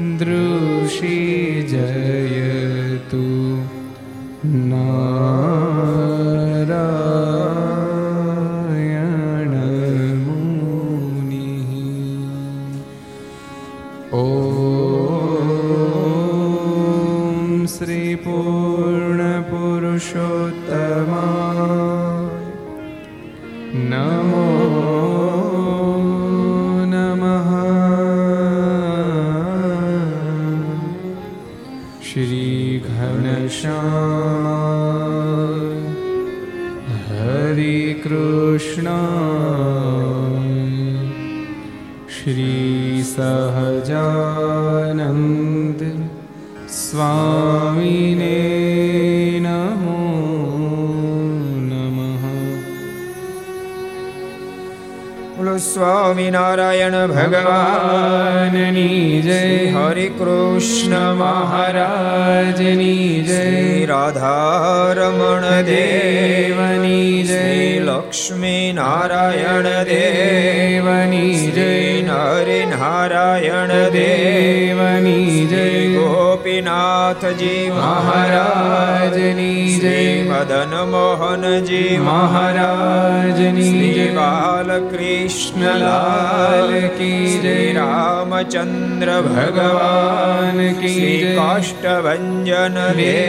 दृषि जयतु चन्द्र भगवान् की काष्ठभञ्जन वे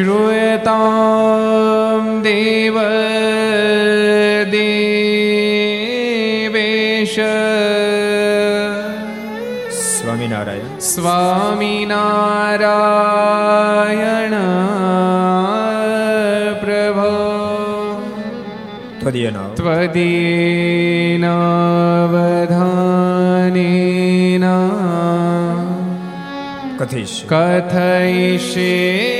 श्रूयतां देव देवेश स्वामिनारायण स्वामिनारायण प्रभो त्वदीयना त्वदीयनावधानेन कथयिष्ये कथयिष्ये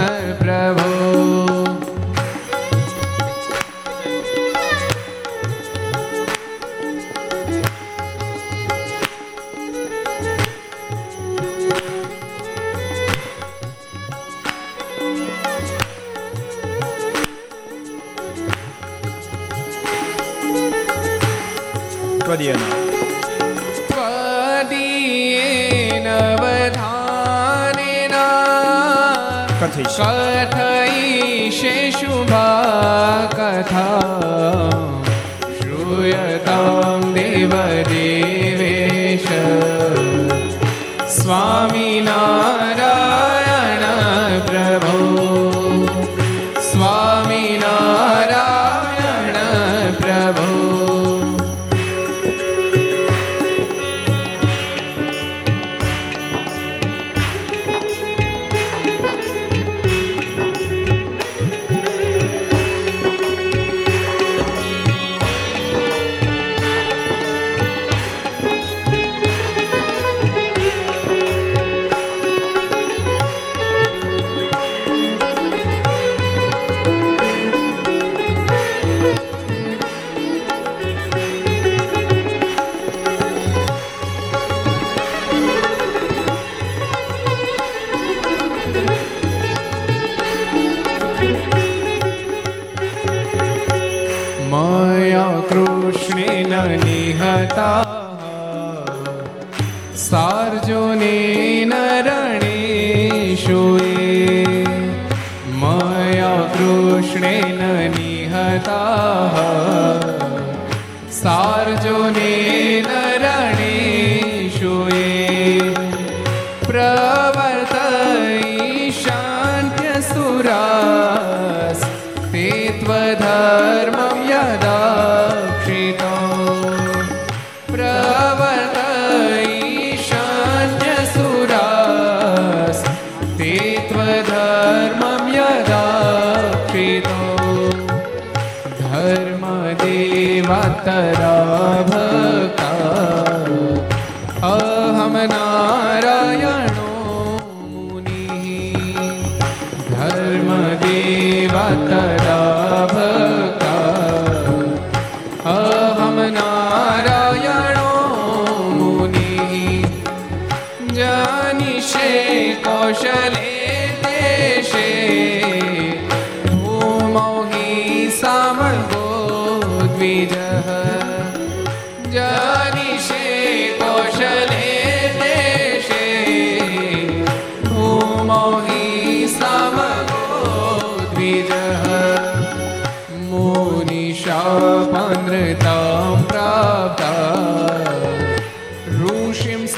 થઈ કથઈશે શુભા કથા શ્રૂયતામ દેવ દેવેશ સ્વામિનારાયણ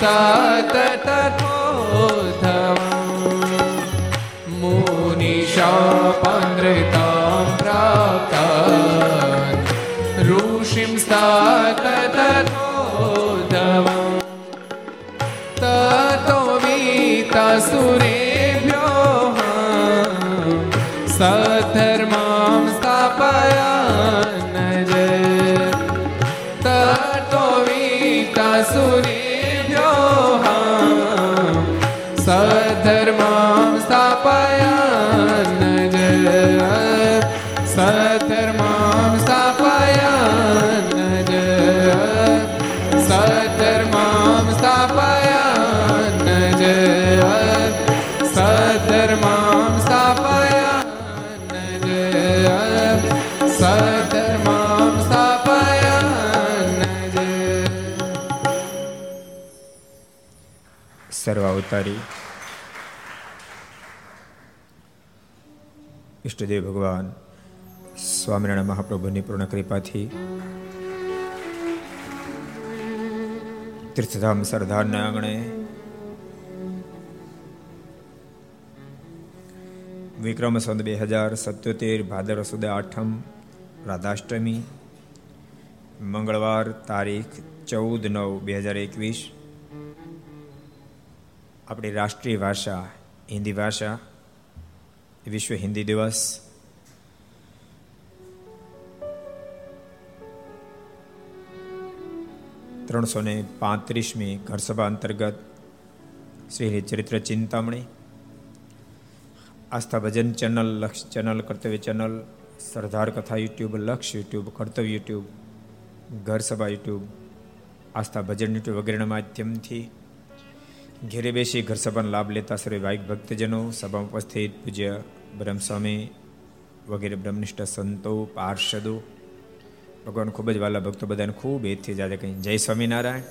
સાત તથોધમ મુનિશાપાનૃતા અવતારી ઈષ્ટદેવ ભગવાન સ્વામિનારાયણ મહાપ્રભુની પૂર્ણ કૃપાથી તીર્થધામ સરદારના આંગણે વિક્રમ સંત બે હજાર સત્યોતેર ભાદર સુદ આઠમ રાધાષ્ટમી મંગળવાર તારીખ ચૌદ નવ બે હજાર એકવીસ આપણી રાષ્ટ્રીય ભાષા, હિન્દી ભાષા, વિશ્વ હિન્દી દિવસ. ત્રણસો ને પાંત્રીસમી ઘરસભા અંતર્ગત Shri Charitra Chintamani. Aastha Bhajan channel, Laksh channel, Kartavya channel, Sardar Katha YouTube, Laksh YouTube, Kartavya YouTube, Gharsabha YouTube, Aastha Bhajan YouTube વગેરેના માધ્યમથી ઘેરે બેસી ઘર સભાનો લાભ લેતા સર્વે ભાઈક ભક્તજનો, સભામાં ઉપસ્થિત પૂજ્ય બ્રહ્મસ્વામી વગેરે બ્રહ્મનિષ્ઠ સંતો, પાર્ષદો. ભગવાન ખૂબ જ વાલા ભક્તો બધાને ખૂબ એજથી જાતે કહી જય સ્વામિનારાયણ,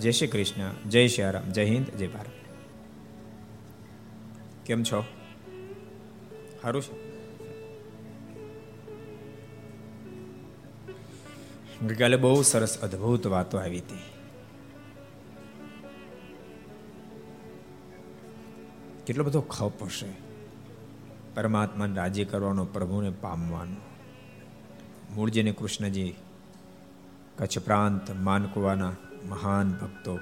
જય શ્રી કૃષ્ણ, જય શ્રી રામ, જય હિન્દ, જય ભારત. કેમ છો? સારું છે? ગઈકાલે બહુ સરસ અદ્ભુત વાતો આવી હતી. કેટલો બધો ખપ હશે. પરમાત્માને રાજી કરવાનો, પ્રભુને પામવાનો. મૂળજીને કૃષ્ણજી કચ્છ પ્રાંત માનકુવાના મહાન ભક્તો.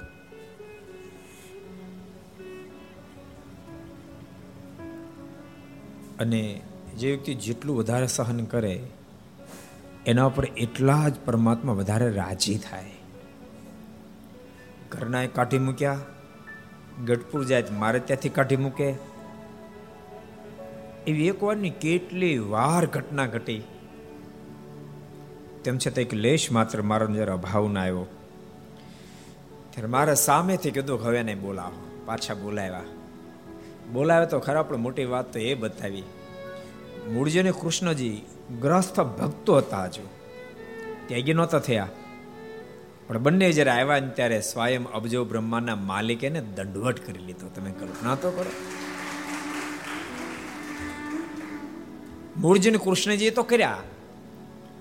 અને જે વ્યક્તિ જેટલું વધારે સહન કરે, એના ઉપર એટલા જ પરમાત્મા વધારે રાજી થાય. ઘરના કાઢી મૂક્યા ગઢપુર જાય મારે ત્યાંથી કાઢી મૂકે. એવી એક વારની કેટલી વાર ઘટના ઘટી. તેમ છતાં એક લેશ માત્ર મારો જરા અભાવ ના આવ્યો. ત્યારે મારે સામેથી કીધું હવે નહીં બોલાવો. પાછા બોલાવ્યા. બોલાવે તો ખરા, પણ મોટી વાત તો એ બતાવી. મૂળજીને કૃષ્ણજી ગ્રસ્થ ભક્તો હતા હજુ. ત્યાગી નહોતા થયા. પણ બંને જ્યારે આવ્યા ને ત્યારે સ્વયં અબજો બ્રહ્માના માલિકે ને દંડવટ કરી લીધો. તમે કલ્પના તો કરો. મૂળજીને કૃષ્ણજી તો કર્યા.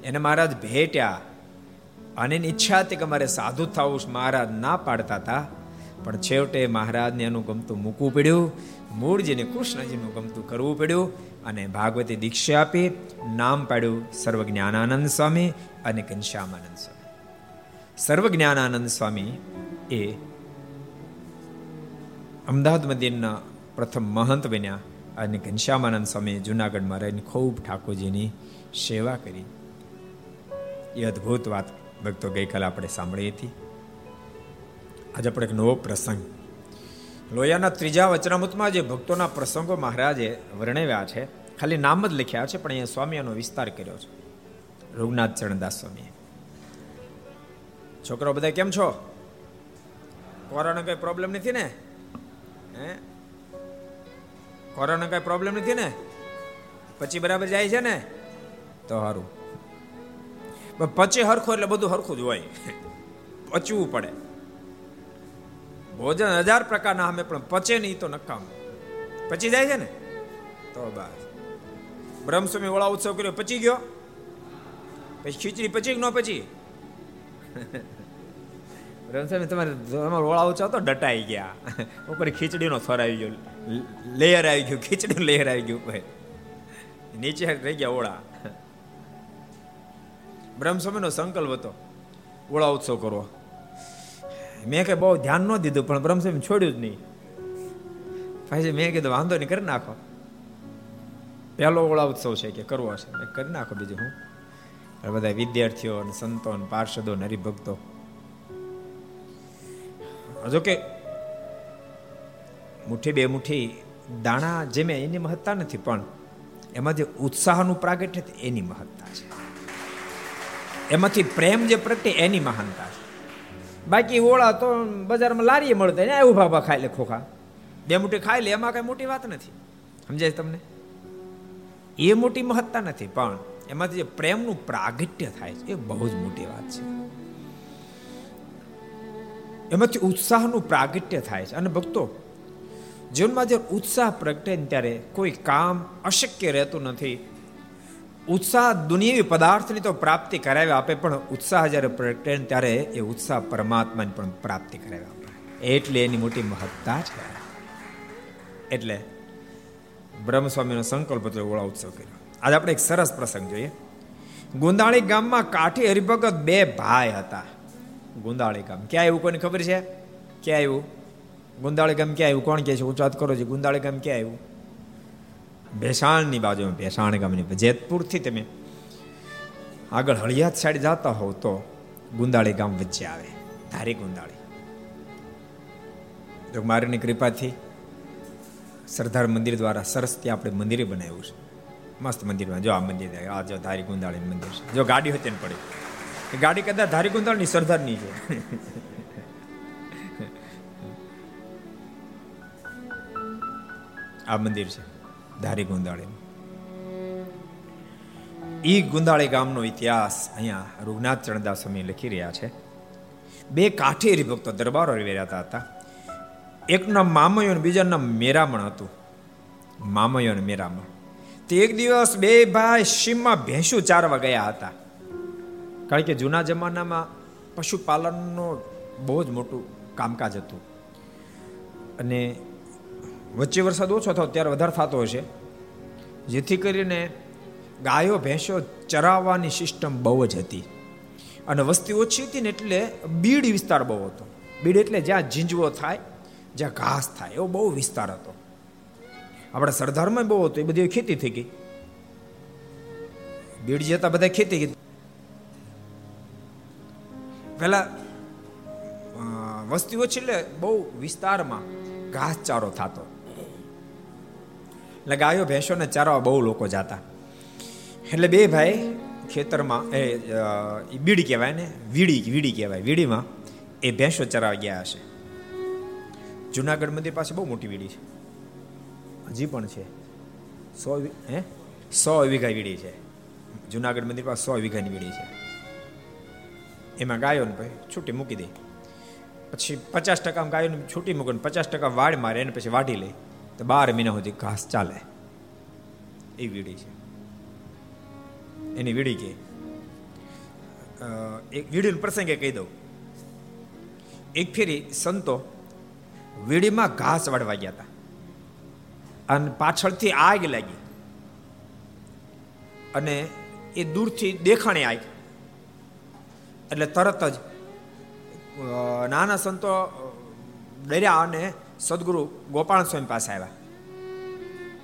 એને મહારાજ ભેટ્યા. અને એની ઈચ્છા હતી કે મારે સાધુ થવું મહારાજ ના પાડતા હતા. પણ છેવટે મહારાજને એનું ગમતું મૂકવું પડ્યું. મૂળજીને કૃષ્ણજીનું ગમતું કરવું પડ્યું અને ભાગવતી દીક્ષા આપી, નામ પાડ્યું, સર્વજ્ઞાનાનંદ સ્વામી અને ઘનશ્યામાનંદ સ્વામી. સર્વજ્ઞાનાનંદ સ્વામી એ અમદાવાદ મંદિરના પ્રથમ મહંત બન્યા અને ઘનશ્યામાનંદ સ્વામી જુનાગઢમાં રહીને ખૂબ ઠાકોરજીની સેવા કરી એ અદ્ભુત વાત ભક્તો ગઈકાલે આપણે સાંભળી હતી આજે આપણે એક નવો પ્રસંગ લોયાના ત્રીજા વચનામૃતમાં જે ભક્તોના પ્રસંગો મહારાજે વર્ણવ્યા છે ખાલી નામ જ લખ્યા છે પણ અહીંયા સ્વામી વિસ્તાર કર્યો છે રઘુનાથ ચરણદાસ સ્વામીએ છોકરો બધા કેમ છો? કોરોના કઈ પ્રોબ્લેમ નથી ને? હે? કોરોના કઈ પ્રોબ્લેમ નથી ને? પછી બરાબર જાય છે ને? તો સારું પચે હરખું એટલે બધું હરખું જ હોય. પચવું પડે. ભોજન હજાર પ્રકારના અમે પણ પચે નહીં તો નકામ. પચી જાય છે ને? તો બસ. બ્રહ્મસ્વામી ઓળા ઉત્સવ કર્યો, પચી ગયો? પછી ખીચડી પચી ન પચી? બ્રહ્મસ્વામી તમારે તમારો ઓળા ઉત્સવ તો ડટાઈ ગયા. ઉપર ખીચડીનો સ્વર આવી ગયો. લેયર આવી ગયું, ખીચડીનું લેયર આવી ગયું ઉપર. નીચે રહી ગયા ઓળા. બ્રહ્મસ્વામીનો સંકલ્પ હતો, ઓળા ઉત્સવ કરવો. મેં કઈ બહુ ધ્યાન ન દીધું, પણ બ્રહ્મસ્વામી છોડ્યું જ નહીં. પછી મેં કીધું, વાંધો નહીં, કરી નાખો. પહેલો ઓળા ઉત્સવ છે કે કરવો છે કરી નાખો બીજું, હું બધા વિદ્યાર્થીઓ અને સંતો અને પાર્ષદો હરિભક્તો. જો કે મુઠ્ઠી બે મુઠ્ઠી દાણા જેમે એની મહત્તા નથી, પણ એમાં જે ઉત્સાહનું પ્રાગટ્ય એની મહત્તા છે. એમાંથી પ્રેમ જે પ્રગટે એની મહાનતા છે. બાકી ઓળા તો બજારમાં લારીએ મળતા ને એવું ભાભા ખાઈ લે ખોખા. બે મુઠ્ઠી ખાઈ લે, એમાં કઈ મોટી વાત નથી. સમજાય તમને? એ મોટી મહત્તા નથી, પણ એમાંથી જે પ્રેમનું પ્રાગટ્ય થાય છે, એ બહુ જ મોટી વાત છે. એમાંથી ઉત્સાહનું પ્રાગટ્ય થાય છે. અને ભક્તો, જીવનમાં જે ઉત્સાહ પ્રગટે ને ત્યારે કોઈ કામ અશક્ય રહેતું નથી. ઉત્સાહ દુનિયાવી પદાર્થની તો પ્રાપ્તિ કરાવી આપે, પણ ઉત્સાહ જ્યારે પ્રગટે ત્યારે એ ઉત્સાહ પરમાત્માની પણ પ્રાપ્તિ કરાવી આપે. એટલે એની મોટી મહત્તા છે એટલે બ્રહ્મસ્વામીનો સંકલ્પ હતો, ઓળા ઉત્સવ કર્યો. આજે આપણે એક સરસ પ્રસંગ જોઈએ. ગુંદાળી ગામમાં કાઠી હરિભગત બે ભાઈ હતા. ગુંદાળી ગામ ક્યાં આવ્યું કોઈને ખબર છે? ક્યાં આવ્યું? ગુંદાળી ગામ ક્યાં આવ્યું? કોણ કહે છે? ઉચ્ચાત કરો છો ગુંદાળી ગામ ક્યાં આવ્યું? ભેસાણની બાજુમાં, ભેસાણ ગામની જેતપુરથી તમે આગળ હળિયાત સાઈડ જતા હોવ તો ગુંદાળી ગામ વચ્ચે આવે. ધારી ગુંદાળી. મારીની કૃપાથી સરદાર મંદિર દ્વારા સરસ ત્યાં આપણે મંદિરે બનાવ્યું છે. મસ્ત મંદિરમાં. જો આ મંદિર આ જો ધારી ગુંદાળી મંદિર છે. જો ગાડી હોય તેને પડી. ગાડી કદાચ ધારી ગુંદાળની સરદારની છે. આ મંદિર છે, ધારી ગુંદાળી ઈ ગુંદાળી ગામનો ઇતિહાસ અહીંયા રૂગનાથ ચરણદાસ સ્વામી લખી રહ્યા છે. બે કાઠેરી ભક્તો દરબારો રહ્યા હતા. એકનું નામ મામયો અને બીજાનું નામ મેરામણ હતું. મામયો અને મેરામણ. તે એક દિવસ બે ભાઈ સીમમાં ભેંસું ચારવા ગયા હતા. કારણ કે જૂના જમાનામાં પશુપાલનનો બહુ જ મોટું કામકાજ હતું. અને વચ્ચે વરસાદ ઓછો થયો, ત્યારે વધારે થતો હશે. જેથી કરીને ગાયો ભેંસો ચરાવવાની સિસ્ટમ બહુ જ હતી. અને વસ્તી ઓછી હતી ને એટલે બીડ વિસ્તાર બહુ હતો. બીડ એટલે જ્યાં ઝીંજવો થાય, જ્યાં ઘાસ થાય, એવો બહુ વિસ્તાર હતો. આપણા સરદારમાં બહુ હતું, એ બધી ખેતી થઈ ગઈ. બીડ જતા બધા ખેતી ગઈ પેલા વસ્તીઓ છે એટલે બહુ વિસ્તારમાં ઘાસચારો થતો. એટલે ગાયો ભેંસોને ચારવા બહુ લોકો જાતા. એટલે બે ભાઈ ખેતરમાં, એ બીડી કહેવાય ને, વીડી વીડી કહેવાય, વીડીમાં એ ભેંસો ચરાવા ગયા હશે. જુનાગઢ મંદિર પાસે બહુ મોટી વીડી છે. હજી પણ છે. સો હે? સો વીઘા વીડી છે. જુનાગઢ મંદિર પાસે સો વીઘાની વીડી છે. એમાં ગાયોને ભાઈ છૂટી મૂકી દે. પછી પચાસ ટકા ગાયોને છૂટી મૂકે પચાસ ટકા વાડ મારે એને પછી વાઢી લે. તો બાર મહિના સુધી ઘાસ ચાલે. એ વીડી છે. એની વીડી કે? એક વીડીનો પ્રસંગે કહી દઉં. એક ફેરી સંતો વીડીમાં ઘાસ વાળવા ગયા હતા. અને પાછળથી આગ લાગી. અને એ દૂરથી દેખાણે આગ. એટલે તરત જ નાના સંતો ડર્યા અને સદગુરુ ગોપાલ સ્વામી પાસે આવ્યા.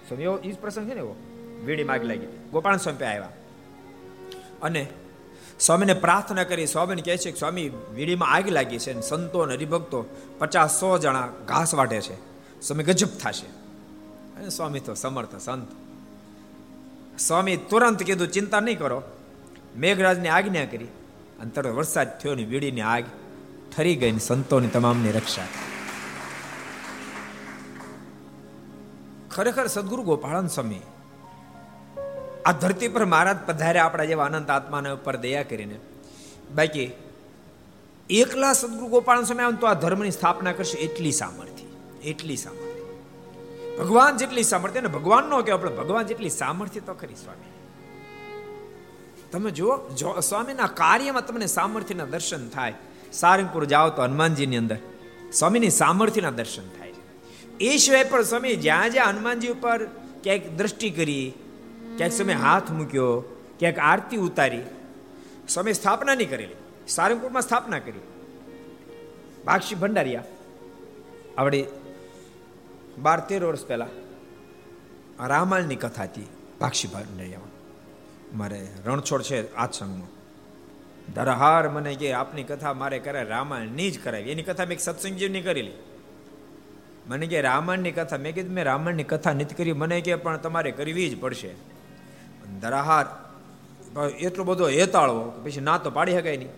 સ્વામી, એવો એ પ્રસંગ છે ને એવો? વીડી માગ લાગી. ગોપાલ સ્વામી આવ્યા. અને સ્વામીને પ્રાર્થના કરી, સ્વામીને કહે છે કે સ્વામી, વીડીમાં આગ લાગી છે અને સંતો અને હરિભક્તો પચાસ સો જણા ઘાસ વાટે છે. સ્વામી ગજબ થશે. સ્વામી તો સમર્થ સંત. સ્વામી તુરંત કીધું, ચિંતા નહીં કરો. મેઘરાજને આજ્ઞા કરી. અને તરત વરસાદ થયો ને વીડીની આગ ઠરી ગઈ ને સંતોની તમામની રક્ષા ખરેખર સદગુરુ ગોપાળન સ્વામી, આ ધરતી પર મહારાજ પધાર્યા આપણા જેવા અનંત આત્માને ઉપર દયા કરીને. બાકી, એકલા સદગુરુ ગોપાલ સ્વામી આવે તો આ ધર્મની સ્થાપના કરશે એટલી સામર્થ્ય એટલી સામર્થ્ય. ભગવાન જેટલી સામર્થ્ય ને ભગવાન નો કહેવાય આપણે ભગવાન જેટલી સામર્થ્ય તો ખરી, સ્વામી. તમે જુઓ, જો સ્વામીના કાર્યમાં તમને સામર્થ્યના દર્શન થાય, સારંગપુર જાઓ તો હનુમાનજીની અંદર, સ્વામીની સામર્થ્યના દર્શન થાય એ સિવાય પણ સ્વામી જ્યાં જ્યાં હનુમાનજી ઉપર ક્યાંક દ્રષ્ટિ કરી, ક્યાંક સમય હાથ મૂક્યો, ક્યાંક આરતી ઉતારી, સ્વામી સ્થાપના નહીં કરેલી, સારંગપુરમાં સ્થાપના કરી. બાક્ષી ભંડારિયા, આવડી બાર તેર વર્ષ પહેલા રામાયણની કથા હતી, પાક્ષી ભંડારિયામાં મારે રણછોડ છે આ સંઘનો. ધરહાર મને કે આપની કથા મારે કરે રામાયણની જ કરાવી એની કથા મેં સત્સંગજીવની કરેલી. મને કે રામાયણની કથા, મેં કીધું મેં રામાયણની કથા નથી કરી. મને કે પણ તમારે કરવી જ પડશે. ધરાહાર એટલો બધો હેતાળવો પછી ના તો પાડી શકાય નહીં.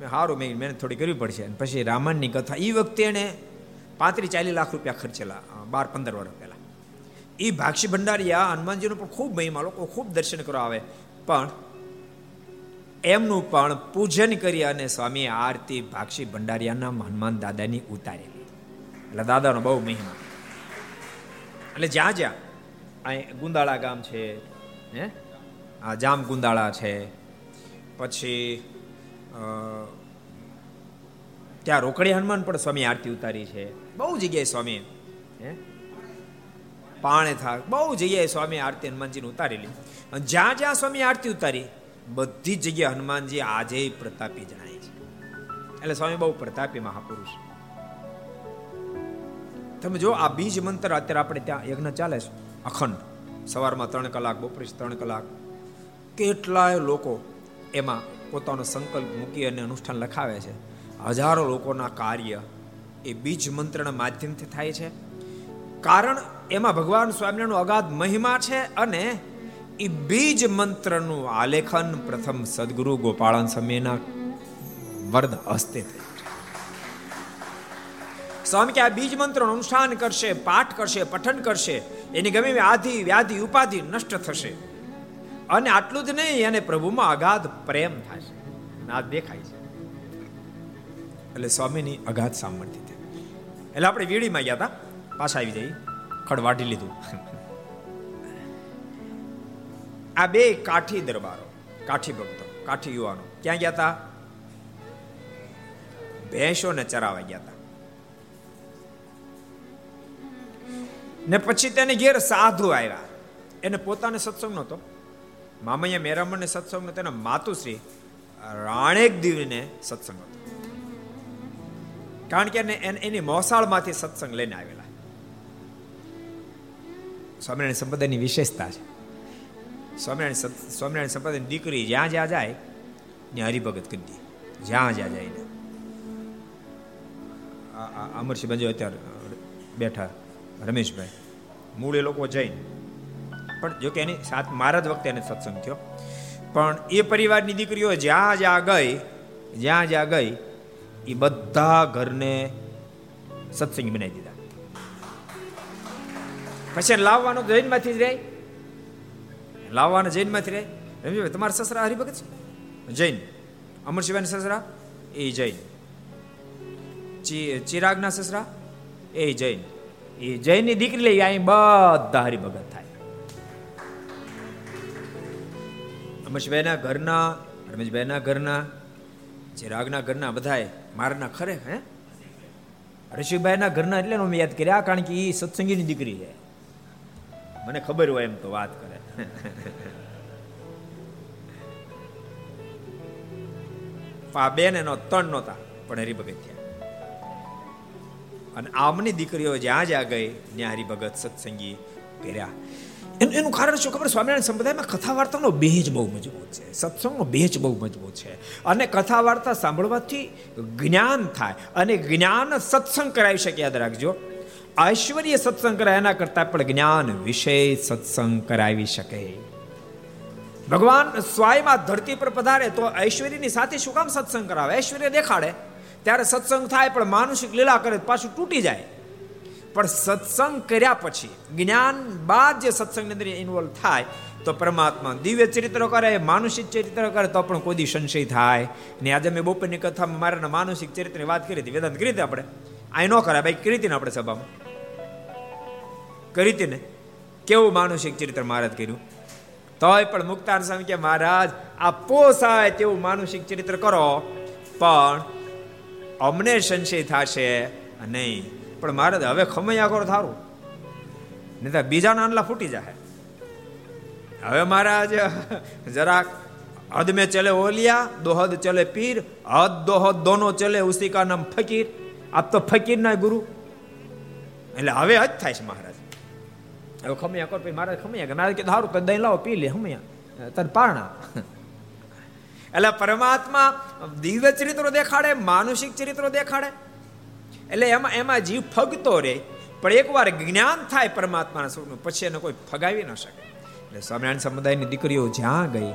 મેં સારું મેં મહેનત થોડી કરવી પડશે. પછી રામાયણની કથા એ વખતે એને પાંત્રીસ ચાલીસ લાખ રૂપિયા ખર્ચેલા બાર પંદર વર્ષ પહેલા. એ ભાક્ષી ભંડારીયા હનુમાનજીનો પણ ખૂબ મહિમા, લોકો ખૂબ દર્શન કરવા આવે. પણ એમનું પણ પૂજન કરી અને સ્વામી આરતી ભાક્ષી ભંડારિયાના હનુમાન દાદાની ઉતારેલી. એટલે દાદાનો બહુ મહિમા. એટલે જ્યાં જ્યાં, અહીં ગુંદાળા ગામ છે, હે? આ જામ ગુંદાળા છે. પછી ત્યાં રોકડી હનુમાન પણ સ્વામી આરતી ઉતારી છે. બહુ જગ્યાએ સ્વામી પાણે થાક. બહુ જગ્યાએ સ્વામી આરતી હનુમાનજીને ઉતારેલી. જ્યાં જ્યાં સ્વામી આરતી ઉતારી, બધી જગ્યાએ હનુમાનજી આજે પ્રતાપી જણાય છે. એટલે સ્વામી બહુ પ્રતાપી મહાપુરુષ. તમે જો આ બીજ મંત્ર અત્યારે આપણે ત્યાં યજ્ઞ ચાલે છે, અખંડ. સવારમાં ત્રણ કલાક, બપોરે ત્રણ કલાક. કેટલાય લોકો એમાં પોતાનો સંકલ્પ મૂકી અને અનુષ્ઠાન લખાવે છે. હજારો લોકોના કાર્ય એ બીજ મંત્રના માધ્યમથી થાય છે. કારણ એમાં ભગવાન સ્વામિનારાયણનો અગાધ મહિમા છે અને એ બીજ મંત્રનું આલેખન પ્રથમ સદગુરુ ગોપાળન સમયના વર્દ હસ્તે સ્વામી કે આ બીજ મંત્રનું અનુષ્ઠાન કરશે, પાઠ કરશે, પઠન કરશે, એની ગમે આધિ, વ્યાધિ, ઉપાધિ નષ્ટ થશે. અને આટલું જ નહીં, એને પ્રભુમાં અગાધ પ્રેમ થશે આ દેખાય છે. એટલે સ્વામીની અગાધ સામર્થ્ય છે. એટલે આપણે વીડીમાં ગયા હતા. પાછા આવી જઈ ખડ વાઢી લીધું. આ બે કાઠી દરબારો, કાઠી ભક્તો, કાઠી યુવાનો. ક્યાં ગયા હતા? ભેંસોને ચરાવા ગયા હતા. ને પછી તેને ઘેર સાધુ આવ્યા. એને પોતાને સત્સંગ નહોતો. મામૈયા મેરામણને સત્સંગ નહોતો એના માતુશ્રી રાણેક દીવને સત્સંગ હતો કારણ કે એને એની મોસાળમાંથી સત્સંગ લઈને આવેલા. સ્વામિનારાયણ સંપ્રદાયની વિશેષતા છે. સ્વામિનારાયણ સ્વામિનારાયણ સંપ્રદાયની દીકરી જ્યાં જ્યાં જાય, ત્યાં હરિભગત કરી દે. જ્યાં જ્યાં જાય ને અમરસિંહ બંજો અત્યારે બેઠા રમેશભાઈ. મૂળ એ લોકો જઈને. પણ જો કે એની સાથ મારા જ વખતે એને સત્સંગ થયો. પણ એ પરિવારની દીકરીઓ જ્યાં જ્યાં ગઈ, જ્યાં જ્યાં ગઈ એ બધા ઘરને સત્સંગ બનાવી દીધા. પછી લાવવાનો જૈનમાંથી જ રહે. લાવવાનો જૈનમાંથી રહે. રમેશભાઈ તમારા સસરા હરિભગત છે? જૈન. અમરશિવાના સસરા? એ જૈન. ચિરાગના સસરા? એ જૈન. એ જૈનની દીકરી લઈ અહીં બધા હરિભગત થાય. અમરશભાઈના ઘરના, રમેશભાઈના ઘરના, ચિરાગના ઘરના બધાએ મારના ખરે, હે? ઋષિભાઈના ઘરના એટલે મેં યાદ કર્યા કારણ કે એ સત્સંગીની દીકરી છે. મને ખબર હોય એમ તો વાત કરે. આ બેન એનો ત્રણ નહોતા, પણ હરિભગત થયા. અને આમની દીકરીઓ જ્યાં જ્યાં ગઈ, ત્યાં હરિભગત સત્સંગી કર્યા. એનું એનું કારણ શું? ખબર સ્વામિનારાયણ સંપ્રદાયમાં કથા વાર્તાનો બેજ બહુ મજબૂત છે. સત્સંગનો બેજ બહુ મજબૂત છે. અને કથા વાર્તા સાંભળવાથી જ્ઞાન થાય અને જ્ઞાન સત્સંગ કરાવી શકે, યાદ રાખજો. ઐશ્વર્ય સત્સંગ કરાય, એના કરતા પણ જ્ઞાન વિશે સત્સંગ કરાવી શકે. ભગવાન સ્વાયમાં ધરતી પર પધારે તો ઐશ્વર્યની સાથે શું કામ સત્સંગ કરાવે? ઐશ્વર્ય દેખાડે. ત્યારે સત્સંગ થાય, પણ માનુષિક લીલા કરે, પાછું તૂટી જાય. પણ સત્સંગ કર્યા પછી, જ્ઞાન બાદ જે સત્સંગની અંદર ઇન્વોલ્વ થાય, તો પરમાત્મા દિવ્ય ચરિત્ર કરે, માનુષિક ચરિત્ર કરે, તો પણ કોઈ સંશય થાય. ને આજે મેં બપોરની કથામાં મારા માનસિક ચરિત્રની વાત કરી હતી. વેદાંત કરી હતી આપણે? આ ન કરાય ભાઈ, કરી હતી ને આપણે સભામાં? કરી હતી ને? કેવું માનસિક ચરિત્ર મહારાજ કર્યું? તોય પણ મુક્તાર સ્વામી કે, મહારાજ, આ પોસાય તેવું માનસિક ચરિત્ર કરો, પણ અમને સંશય થશે નહીં. પણ મારે હવે ખમૈયા કરો થારું. નહીં તો બીજાના આંડલા ફૂટી જાય હવે મહારાજ, જરાક હદ મેં ચલે ઓલિયા, દોહદ ચલે પીર, હદ દોહદ દોનો ચલે ઉસી નામ ફકીર. આપ તો ફકીર ના ગુરુ. એટલે હવે હજ થાય છે મહારાજ. હવે ખમૈયા કરો પછી મહારાજ ખમૈયા કે મહારાજ કે ધારું તો દહીં લાવો, પી લે ખમૈયા. તને પારણા. એટલે પરમાત્મા દિવ્ય ચરિત્રો દેખાડે માનસિક ચરિત્રો દેખાડે. એટલે એમાં એમાં જીવ ફગતો રહે. પણ એકવાર જ્ઞાન થાય પરમાત્માના સ્વરૂપનું, પછી એને કોઈ ફગાવી ન શકે. એટલે સ્વામિનારાયણ સમુદાયની દીકરીઓ જ્યાં ગઈ,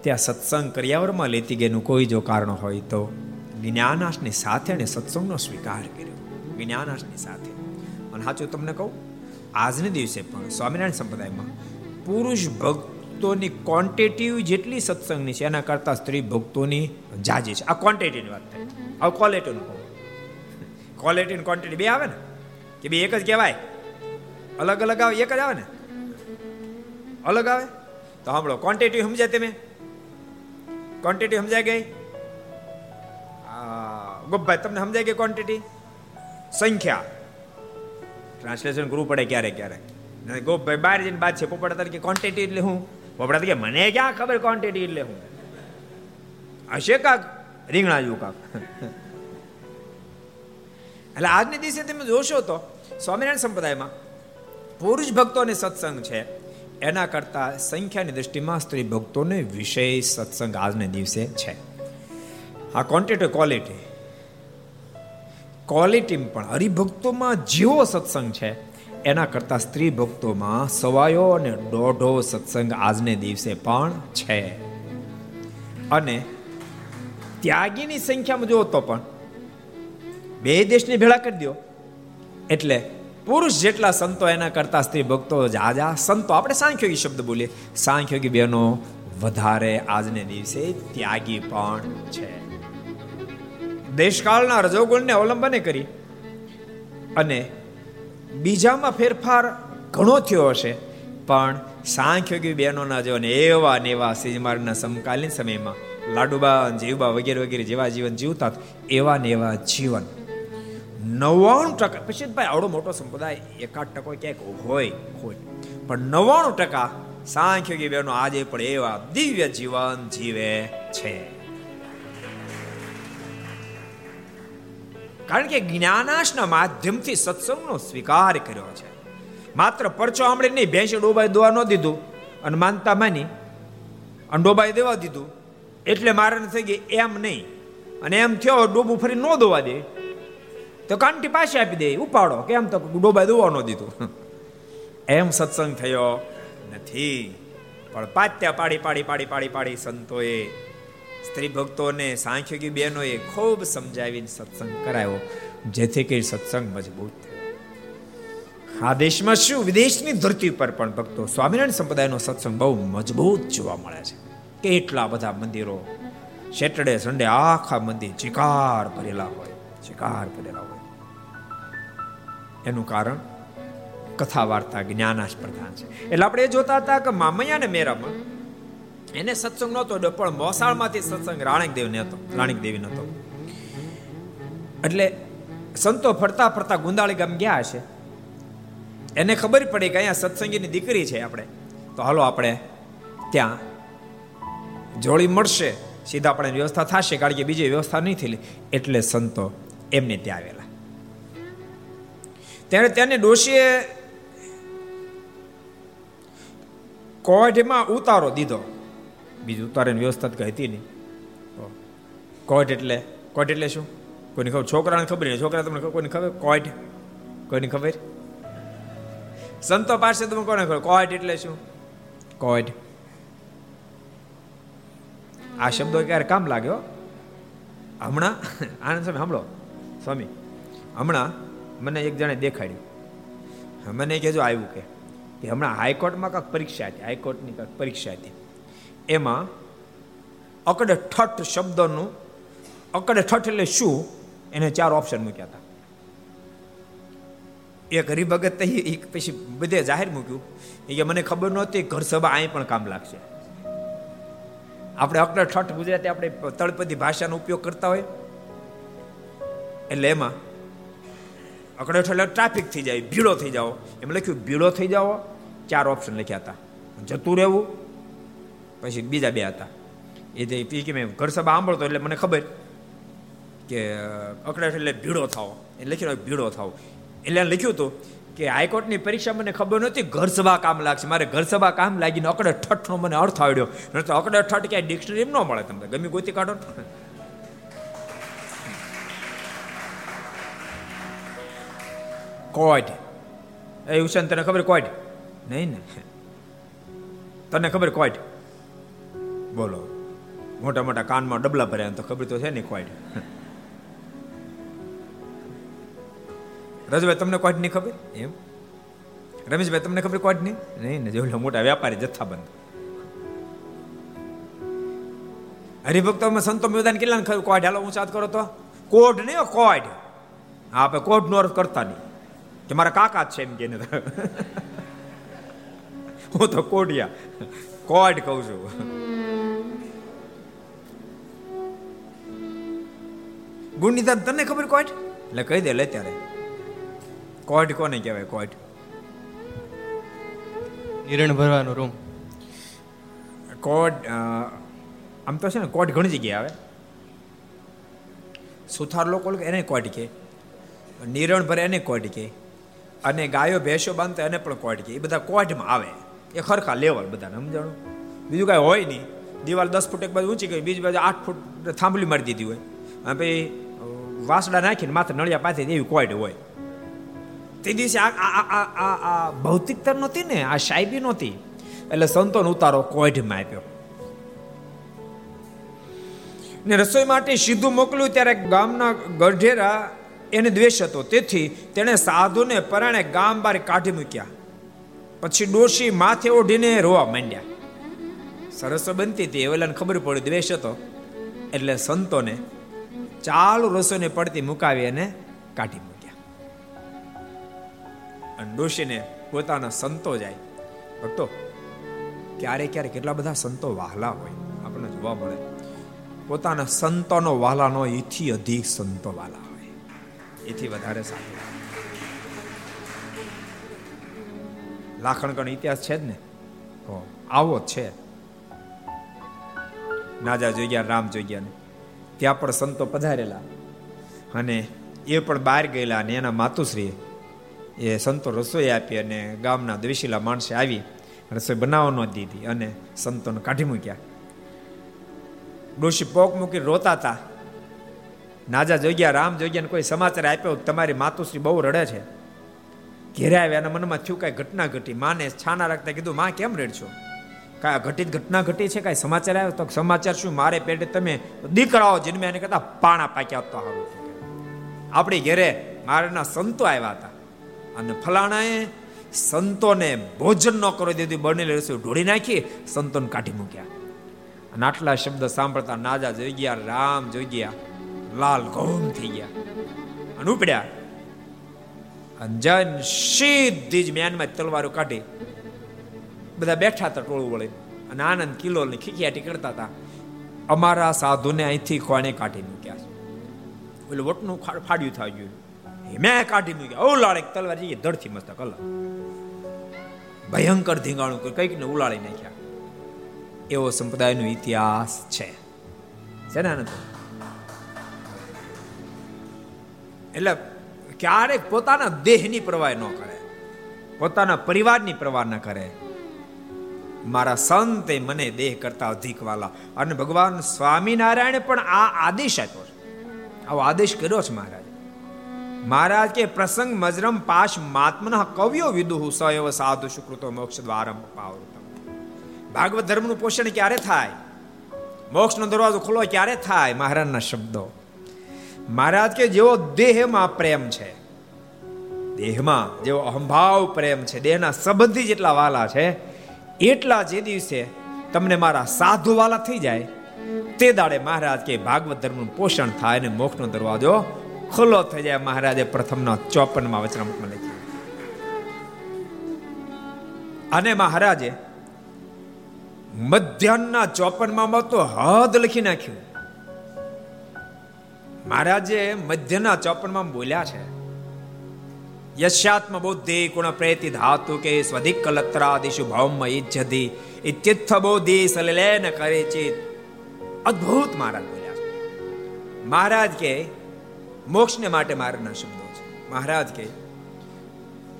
ત્યાં સત્સંગ કર્યાવરમાં લેતી ગઈનું કોઈ જો કારણ હોય તો જ્ઞાનાશની સાથે અને સત્સંગનો સ્વીકાર કર્યો. જ્ઞાનાશની સાથે. અને સાચું તમને કહું, આજને દિવસે પણ સ્વામિનારાયણ સંપ્રદાયમાં પુરુષ ભક્તોની ક્વોન્ટિટી જેટલી સત્સંગની છે, એના કરતાં સ્ત્રી ભક્તોની જાજી છે. આ ક્વોન્ટિટીની વાત થાય. આ ક્વોલિટીનું કહું. ક્વોલિટી અને ક્વોન્ટિટી બે આવે ને? કે બે એક જ કહેવાય? અલગ અલગ આવે, એક જ આવે ને? અલગ આવે? તો સાંભળો ક્વોન્ટિટી સમજાય તમે? ક્વોન્ટિટી સમજાય ગઈ? ગોપભાઈ, તમને સમજાય ગઈ ક્વોન્ટિટી સંખ્યા. ટ્રાન્સલેશન કરવું પડે ક્યારેક ક્યારેક. ગોપભાઈ બહાર જઈને બાદ છે પોપડા તરીકે ક્વોન્ટિટી એટલે હું? પોપડા તરીકે મને ક્યાં ખબર ક્વોન્ટિટી એટલે હું? હશે કાક? રીંગણા જેવું કાક? એટલે આજને દિવસે તમે જોશો તો સ્વામિનારાયણ સંપ્રદાયમાં પુરુષ ભક્તોને સત્સંગ છે. એના કરતા સંખ્યાની દ્રષ્ટિમાં સ્ત્રી ભક્તોને વિશેષ સત્સંગ આજને દિવસે છે. આ ક્વોન્ટિટી ક્વોલિટી ક્વોલિટી પણ હરિભક્તોમાં જેવો સત્સંગ છે, એના કરતા સ્ત્રી ભક્તોમાં સવાયો અને દોઢો સત્સંગ આજને દિવસે પણ છે. અને ત્યાગીની સંખ્યામાં જુઓ તો પણ બે દેશને ભેળા કરી દો એટલે પુરુષ જેટલા સંતો એના કરતા સ્ત્રી ભક્તો જાજા, સંતો આપણે સાંખ્યોગી શબ્દ બોલીએ. સાંખ્યોગી બહેનો, વધારે આજને દિવસે ત્યાગી પણ છે. દેશકાળના રજોગુણને અવલંબને કરી અને બીજામાં ફેરફાર ઘણો થયો હશે, પણ સાંખ્યોગી બહેનોના જો એવા ને એવા સમકાલીન સમયમાં લાડુબા, જીવબા વગેરે વગેરે જેવા જીવન જીવતા એવા ને એવા જીવન નવ્વાણું ટકા, પછી ભાઈ આવડો મોટો સંપ્રદાય, એકાદ ટકો ક્યાંક હોય હોય. પણ નવ્વાણું ટકા સાંખ્યોગી બહેનો આજે પણ એવા દિવ્ય જીવન જીવે છે. કારણ કે જ્ઞાનાશના માધ્યમથી સત્સંગનો સ્વીકાર કર્યો છે. માત્ર પરચો આંબળે નહીં, ભેંસે ડોબાઈ દોવા ન દીધું અને માનતા માની, અને ડોબાઈ દેવા દીધું. એટલે મારે થઈ ગઈ એમ નહીં. અને એમ થયો ડોબું ફરી ન દોવા દે. તો કાંટી પાસે આપી દે, ઉપાડો. કેમ તો ડોબાઈ દોવા ન દીધું. એમ સત્સંગ થયો નથી. પણ પાત્યા પાડી પાડી પાડી પાડી પાડી સંતોએ, સ્ત્રી ભક્તોને, સાંખ્યોગી બહેનોએ ખૂબ સમજાવીને સત્સંગ કરાયો. જેથી કરી સત્સંગ મજબૂત થયો. આ દેશમાં શું? વિદેશની ધરતી પર પણ ભક્તો સ્વામિનારાયણ સંપ્રદાયનો સત્સંગ બહુ મજબૂત જોવા મળે છે. કેટલા બધા મંદિરો સેટરડે સન્ડે આખા મંદિર ચિકાર ભરેલા હોય, ચિકાર ભરેલા હોય. એનું કારણ કથા વાર્તા જ્ઞાનાશ પ્રધાન છે. એટલે આપણે એ જોતા હતા કે મામૈયા ને મેરામાં એને સત્સંગ નહોતો પણ મોસાળમાંથી સત્સંગ રાણિક દેવ હતો રાણીક દેવી નહોતો એટલે સંતો ફરતા ફરતા ગુંદાળી ગામ ગયા છે એને ખબર પડી કે અહીંયા સત્સંગીની દીકરી છે આપણે. તો હાલો આપણે ત્યાં જોડી મળશે. સીધા આપણે વ્યવસ્થા થશે કારણ કે બીજી વ્યવસ્થા નહીં થયેલી. એટલે સંતો એમને ત્યાં આવેલા. ત્યારે તેને ડોશીએ કોઢમાં ઉતારો દીધો. બીજું ઉતારેની વ્યવસ્થા કઈ હતી નહીં. કોટ એટલે કોટ એટલે શું? કોઈને ખબર? છોકરાને ખબર નહીં છોકરા તમને કોઈને ખબર? કોટ કોઈને ખબર? સંતો પાસે તમે કોને ખબર? કોટ એટલે શું? કોટ આ શબ્દો ક્યારે કામ લાગ્યો હમણાં? આનંદ સ્વામી, સાંભળો. સ્વામી, હમણાં મને એક જણે દેખાડ્યું. મને કહેજો આવ્યું કે હમણાં હાઈકોર્ટમાં કાંક પરીક્ષા હતી, હાઈકોર્ટની કાંક પરીક્ષા હતી. એમાં અકડે ઠઠ શબ્દનું, અકડે ઠઠ એટલે શું? એને ચાર ઓપ્શન મૂક્યા હતા. એક હરિભગત એક પછી બધે જાહેર મૂક્યું. એ કે મને ખબર નહોતી, ઘર સભા અહીં પણ કામ લાગશે. આપણે અકડે ઠઠ ગુજરાતી આપણે તળપદી ભાષાનો ઉપયોગ કરતા હોય. એટલે એમાં અકડે એટલે ટ્રાફિક થઈ જાય, ભીડો થઈ જાઓ. એમ લખ્યું, ભીડો થઈ જાઓ. ચાર ઓપ્શન લખ્યા હતા. જતું રહેવું, પછી બીજા બે હતા. એ પી કે મેં ઘર સભા સાંભળતો એટલે મને ખબર કે અકડાટ એટલે ભીડો થાવ એ લખ્યું ભીડો થાવ એટલે લખ્યું હતું કે હાઈકોર્ટની પરીક્ષા મને ખબર નહોતી, ઘર સભા કામ લાગશે. મારે ઘર સભા કામ લાગીને અકડે ઠઠનો મને અર્થ આવડ્યો. નહીં તો અકડે ઠઠ ક્યાંય ડિક્શનરી ન મળે તમને. ગમી ગોતી કાઢો કોડ. એ હુસેન તને ખબર કોડ? નહીં ને. તને ખબર કોડ? બોલો. મોટા મોટા કાનમાં ડબલા ભર્યા તો ખબર તો છે ને કોઈટ રજભાઈ તમને કોઈટ નહીં ખબર? એમ? રમેશભાઈ, તમને ખબર કોઈટ નહીં નહીં ને જેવડા મોટા વ્યાપારી જથ્થાબંધ હરિભક્તોમાં સંતો મેદાન કેટલા કોઈટ હાલો, હું સાત કરો તો. કોડ નહીં કોઈટ હા આપણે કોડ નો અર્થ કરતા નહીં. કે મારા કાકા જ છે એમ કે હું તો કોડિયા કોડ કહું છું. ગુણનિધાન તને ખબર કોટ એટલે કહી દે લે ત્યારે. કોટ કોને કહેવાય કોટ નિરણ ભરવાનો રૂમ. કોટ આમ તો છે ને કોટ ઘણી જગ્યાએ આવે. સુથાર લોકો એને કોટ કે નિરણ ભરે એને કોટ કે અને ગાયો, ભેંસો, બાંધતા એને પણ કોટ કે. એ બધા કોટમાં આવે. એ ખરખા લેવલ બધાને, સમજાણું? બીજું કાંઈ હોય નહીં. દિવાલ દસ ફૂટ એક બાજુ ઊંચી ગઈ બીજી બાજુ આઠ ફૂટ થાંભલી મારી દીધી હોય. અને પછી વાસડા નાખીને માથે નળિયા પાસે એવી કોઈડ હોય. તે દિવસે આ આ ભૌતિકતા નહોતી ને, આ સાહેબી નહોતી. એટલે સંતોન ઉતારો કોઢમાં આપ્યો. ને રસોઈ માટે સીધું મોકલ્યું, ત્યારે ગામના ગઢેરા એને દ્વેષ હતો. તેથી તેણે સાધુને પરાણે ગામ બહાર કાઢી મૂક્યા. પછી ડોશી માથે ઓઢીને રોવા માંડ્યા. સરસ બનતી હતી એવેલાને ખબર પડી, દ્વેષ હતો. એટલે સંતોને ચાલુ રસોઈને પડતી મુકાવી અને કાઢી મૂક્યા. અને ડોશીને પોતાના સંતો જાય ભક્તો ક્યારે ક્યારે કેટલા બધા સંતો વહાલા હોય, આપણને જોવા મળે. પોતાના સંતોનો વાલાનો એથી અધિક સંતો વાલા એથી વધારે સારું. લાખણકણ ઇતિહાસ છે જ ને? આવો છે. નાજા જોઈ ગયા, રામ જોઈ ગયા ને. ત્યાં પણ સંતો પધારેલા. અને એ પણ બહાર ગયેલા અને એના માતુશ્રી એ સંતો રસોઈ આપી અને ગામના દ્વેષીલા માણસે આવી રસોઈ બનાવવા ન દીધી અને સંતોને કાઢી મૂક્યા. ડોશી પોક મૂકી રોતા હતા. નાજા જોઈ ગયા રામ જોઈ ગયા કોઈ સમાચાર આપ્યો, તમારી માતુશ્રી બહુ રડે છે. ઘેરે આવ્યા એના મનમાં થયું કાંઈ ઘટના ઘટી. માને છાના રાખતા કીધું, માં, કેમ રેડશો? કાંઈ ઘટિત ઘટના ઘટી છે? કાંઈ સમાચાર આવ્યો? તો સમાચાર શું? મારે પેટે તમે દીકરાઓ જન્મે એને કરતા પાણા પાક્યા તો સારું આપણી ઘેરે મારાના સંતો આવ્યા હતા. અને ફલાણાએ સંતોને ભોજન ન કરી દીધું. બનેલી રસોઈ ઢોળી નાખી, સંતોને કાઢી મૂક્યા. અને આટલા શબ્દ સાંભળતા નાજા જોઈ ગયા, રામ જોઈ ગયા. લાલ ગોમ થઈ ગયા. અને ઉપડ્યા. અંજન સીધી જ મ્યાનમાં તલવારો કાઢી. બધા બેઠા હતા ટોળું વળે. અને આનંદ કિલો ને ખીખિયાટી કરતા હતા. અમારા સાધુને અહીંથી ખોણે કાઢી મૂક્યા ઓલું વટનું ફાડ્યું થઈ ગયું. મેં કાઢી મૂક્યા. ઓ લાળે તલવાર જઈએ ધડથી મસ્ત કલર. ભયંકર ધીંગાણું કોઈ કંઈક ને ઉલાળી નાખ્યા. એવો સંપ્રદાયનો ઇતિહાસ છે. છે ને આનંદ? એટલે ક્યારેક પોતાના દેહની પ્રવાહ ન કરે. પોતાના પરિવારની પ્રવાહ ન કરે. મારા સંતે મને દેહ કરતા અધિક વાલા. અને ભગવાન સ્વામિનારાયણે પણ આ આદેશ આપ્યો છે. આવો આદેશ કર્યો છે મહારાજ. મહારાજ કે પ્રસંગ મજરમ પાશ માત્મન કવ્યો વિદુહુ સયવ સાધુ સુકૃતો મોક્ષ દ્વારમ પાવૃતમ. ભાગવત ધર્મનું પોષણ ક્યારે થાય? મોક્ષનો દરવાજો ખુલ્લો ક્યારે થાય? મહારાજના શબ્દો. મહારાજ કે જેવો દેહમાં પ્રેમ છે. દેહમાં જેવો અહંભાવ પ્રેમ છે, દેહના સંબંધી જેટલા વાલા છે, એટલા જે દિવસે તમને મારા સાધુ વાલા થઈ જાય, તે દાડે મહારાજ કે ભાગવત ધર્મનું પોષણ થાય અને મોક્ષનો દરવાજો ખુલ્લો થઈ જાય. મહારાજે પ્રથમના ચોપનમાં વચનામૃતમાં લખ્યું. અને મહારાજે મધ્યાહનના ચોપનમાં તો હદ લખી નાખ્યું. મહારાજે મધ્યના ચોપનમાં બોલ્યા છે, યશ્યાત્મ બુદ્ધિ ગુણ પ્રેતિ ધાતુ કે સ્વધિક કલત્રાદિશુ ભૌમ ઇજ્જતિ ઇત્યથ બોધિ સલેન કરે ચિત અદ્ભુત મહારાજ બોલ્યા છે. મહારાજ કે, મોક્ષને માટે મારના શબ્દો છે. મહારાજ કે,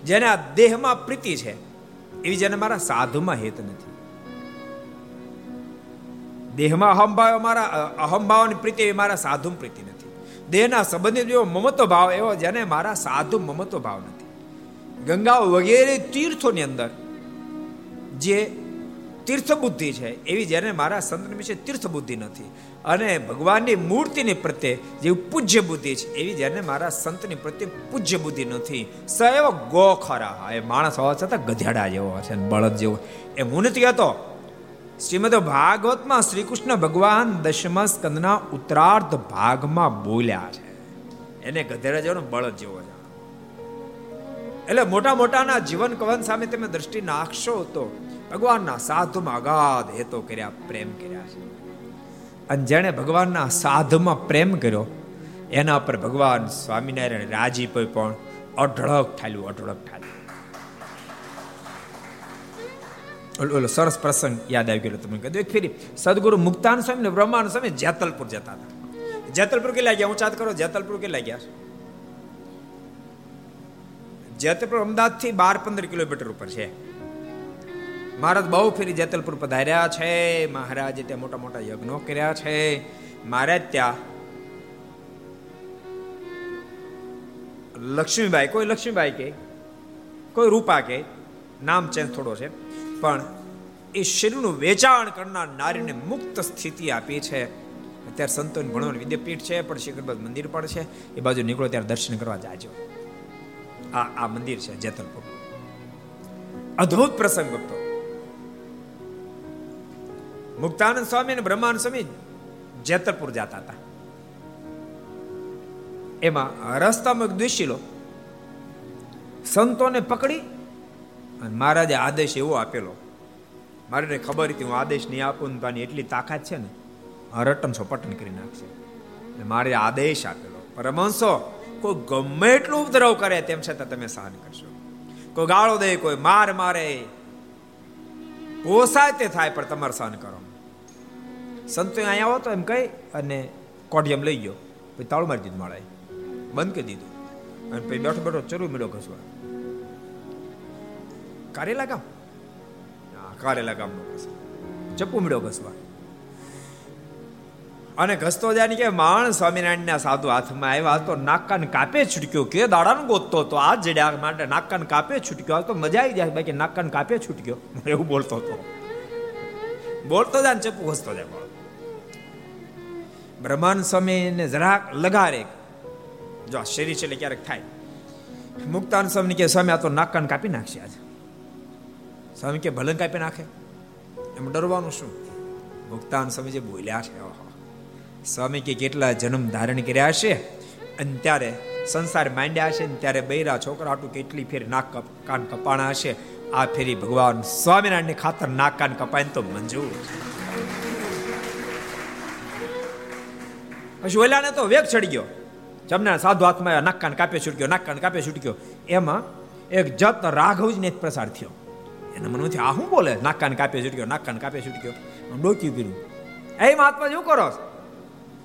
જેને દેહમાં પ્રીતિ છે, એવી જેને મારા સાધુમાં હેત નથી. દેહમાં અહંભાવ મારા અહંભાવની પ્રીતિ એવી મારા સાધુ પ્રીતિ નથી. દેહના સંબંધિત જેવો મમતો ભાવ એવો જેને મારા સાધુ મમતો ભાવ નથી. ગંગા વગેરે તીર્થોની અંદર જે તીર્થ બુદ્ધિ છે, એવી જેને મારા સંત વિશે તીર્થ બુદ્ધિ નથી. અને ભગવાનની મૂર્તિની પ્રત્યે જે પૂજ્ય બુદ્ધિ છે, એવી જેને મારા સંતની પ્રત્યે પૂજ્ય બુદ્ધિ નથી. સ એવો ગો ખરા એ માણસ હોવા છતાં ગધેડા જેવો છે બળદ જેવો. એ હું નથી કહેતો. શ્રીમદ ભાગવતમાં શ્રી કૃષ્ણ ભગવાન દશમ સ્કંદના ઉત્તરાર્ધ ભાગમાં બોલ્યા છે. એને ગધેડા જેવો બળદ જેવો છે. એટલે મોટા મોટાના જીવન કવન સામે તમે દ્રષ્ટિ નાખશો તો ભગવાનના સાધુમાં અગાધ હેતો કર્યા, પ્રેમ કર્યા છે. અને જેણે ભગવાનના સાધુમાં પ્રેમ કર્યો, એના પર ભગવાન સ્વામિનારાયણ રાજી પણ અઢળક ઠાલ્યું અઢળક ઠાલ્યું. ઓલો સરસ પ્રસંગ યાદ આવી ગયો તમને દો એક ફેરી સદગુરુ મુક્તાન સ્વામી ને બ્રહ્માન સ્વામી જેતલપુર જતા હતા. જેતલપુર કેટલા ગયા? હું ચાત કરો, જેતલપુર કેટલા ગયા? જેતલપુર અમદાવાદથી બાર પંદર કિલોમીટર ઉપર છે. મહારાજ બહુ ફેરી જેતલપુર પધાર્યા છે. મહારાજે ત્યાં મોટા મોટા યજ્ઞો કર્યા છે. મહારાજ ત્યાં લક્ષ્મીબાઈ, કોઈ લક્ષ્મીબાઈ કે? કોઈ રૂપા કે? નામ ચેન્જ થોડો છે. પણ એ શરીરનું વેચાણ કરનાર નારીને મુક્ત સ્થિતિ આપી છે. અત્યારે સંતોન ભણવાનું વિદ્યાપીઠ છે, પણ શિખરબાદ મંદિર પણ છે. એ બાજુ નીકળો, ત્યારે દર્શન કરવા જાજો. આ આ મંદિર છે જેતલપુર. અદ્ભુત પ્રસંગ ભક્તો. મુક્તાનંદ સ્વામી અને બ્રહ્માનંદ સ્વામી જેતલપુર જતા હતા. એમાં રસ્તામાં એક દ્વેષીલો સંતોને પકડી અને મહારાજે આદેશ એવો આપેલો. મારે ખબર હતી હું આદેશ નહીં આપું તો આની એટલી તાકાત છે ને રટન પટન કરી નાખશે. મારે આદેશ આપેલો. પરમહંસો, કોઈ ગમે એટલું ઉપદ્રવ કરે તેમ છતાં તમે સહન કરશો. કોઈ ગાળો દે, કોઈ માર મારે. પોસાય તે થાય, પણ તમારે સહન કરો. સંતો અહીંયા આવો તો એમ કહી અને કોડિયમ લઈ ગયો. પછી તાળું મારી દીધું માળાએ. બંધ કરી દીધું. અને પછી બેઠો બેઠો ચરુ મેળો ઘસવા. કારેલા ગામ કારેલા ગામનો ચપ્પુ મળ્યો ઘસવા. અને ઘસતો જાય કે માણ સ્વામિનારાયણના સાધુ હાથમાં આવ્યા તો નાકાન કાપે છૂટક્યો. કે દાડાને ગોતતો તો આ જડ્યા માટે નાકાન કાપે છૂટક્યો. તો મજા આવી જાય બાકી નાકાન કાપે છૂટક્યો. એવું બોલતો હતો. બોલતો જાય ને ચપ્પુ ઘસતો જાય બ્રહ્માંડ સ્વામીને જરાક લગારે જો આ શરીર છે એટલે ક્યારેક થાય. મુક્તાન સ્વામી કે સ્વામી, આ તો નાકાન કાપી નાખશે આજે. સ્વામી કે ભલંગ કાપી નાખે? એમ ડરવાનું શું? મુક્તાન સ્વામી જે બોલ્યા છે સ્વામી કે કેટલા જન્મ ધારણ કર્યા છે? અને ત્યારે સંસાર માંડ્યા છે ત્યારે બૈરા છોકરા આટું કેટલી ફેર નાક કાન કપાણા હશે? આ ફેરી ભગવાન સ્વામિનારાયણ ખાતર નાક કાન કપાય તો મંજૂર. પછી ઓલાને તો વેગ ચડી ગયો. જમના સાધુ હાથમાં નાક કાન કાપે છૂટક્યો, નાક કાન કાપે છૂટક્યો. એમાં એક જત રાઘવ જ પ્રસાર થયો. એના નથી, આ શું બોલે? નાકાને કાન કાપે છૂટક્યો નાકાને કાન કાપે છૂટક્યો ડોક્યું પીરું એ મહાત્મા શું કરો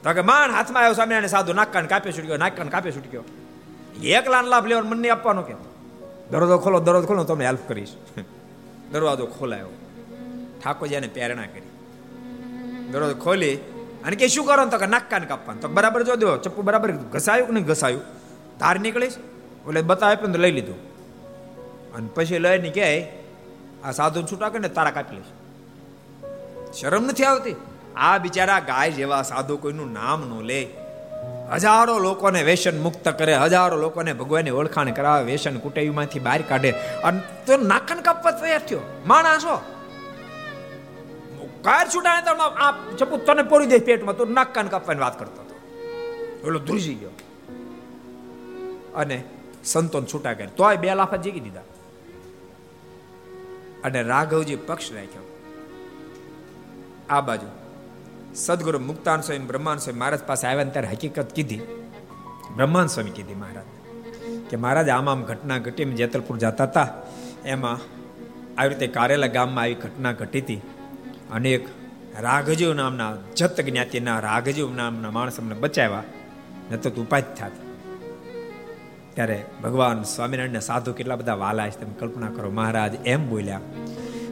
તો કે માણ હાથમાં આવ્યો સ્વામિનારાયણ સાધુ નાકાને કાપે છૂટક્યો નાકાને કાપે છૂટક્યો એકલા લાભ લેવાનો મન નહીં આપવાનો કે દરવાજો ખોલો દરવાજો ખોલો તમને હેલ્પ કરીશ. દરવાજો ખોલાયો. ઠાકોરજી એને પ્રેરણા કરી. દરવાજો ખોલી અને કે શું કરો તો કે નાકાન કાપવાનું. તો બરાબર જો દો, ચપ્પુ બરાબર ઘસાયું કે નહીં ઘસાયું? તાર નીકળીશ? એટલે બતાવે પણ લઈ લીધું. અને પછી લઈને કે આ સાધુ છૂટા કરીને તારા કાપી લેશે. શરમ નથી આવતી? આ બિચારા ગાય જેવા સાધુ કોઈનું નામ નો લે. હજારો લોકોને વ્યસન મુક્ત કરે, હજારો લોકોને ભગવાનની ઓળખાણ કરાવે વેસન કુટેવીમાંથી બહાર કાઢે. અને તો નાકન કાપવા તૈયાર થયો. માણસો કાર છૂટાને તો આ ચપુ તને પોરી દે પેટમાં, તો નાક કાન કાપવાની વાત કરતો હતો. ઓલો ધ્રુજી ગયો. અને સંતોન છૂટા કરે તોય બે લાફા જીગી દીધા. અને રાઘવજી પક્ષ રાખ્યો. આ બાજુ. સદગુરુ મુક્તાન સ્વામી, બ્રહ્માન સ્વામી મહારાજ પાસે આવ્યા ત્યારે હકીકત કીધી. બ્રહ્માન સ્વામી કીધી મહારાજ, કે મહારાજ આમ આમ ઘટના ઘટી જેતલપુર જતા હતા, એમાં આવી રીતે કારેલા ગામમાં આવી ઘટના ઘટી હતી. અને એક રાઘજીવ નામના, જત જ્ઞાતિના રાઘજીવ નામના માણસ અમને બચાવ્યા. ન તો ઉપાય થાત. ત્યારે ભગવાન સ્વામિનારાયણ સાધુ કેટલા બધા વાલા છે, તમે કલ્પના કરો. મહારાજ એમ બોલ્યા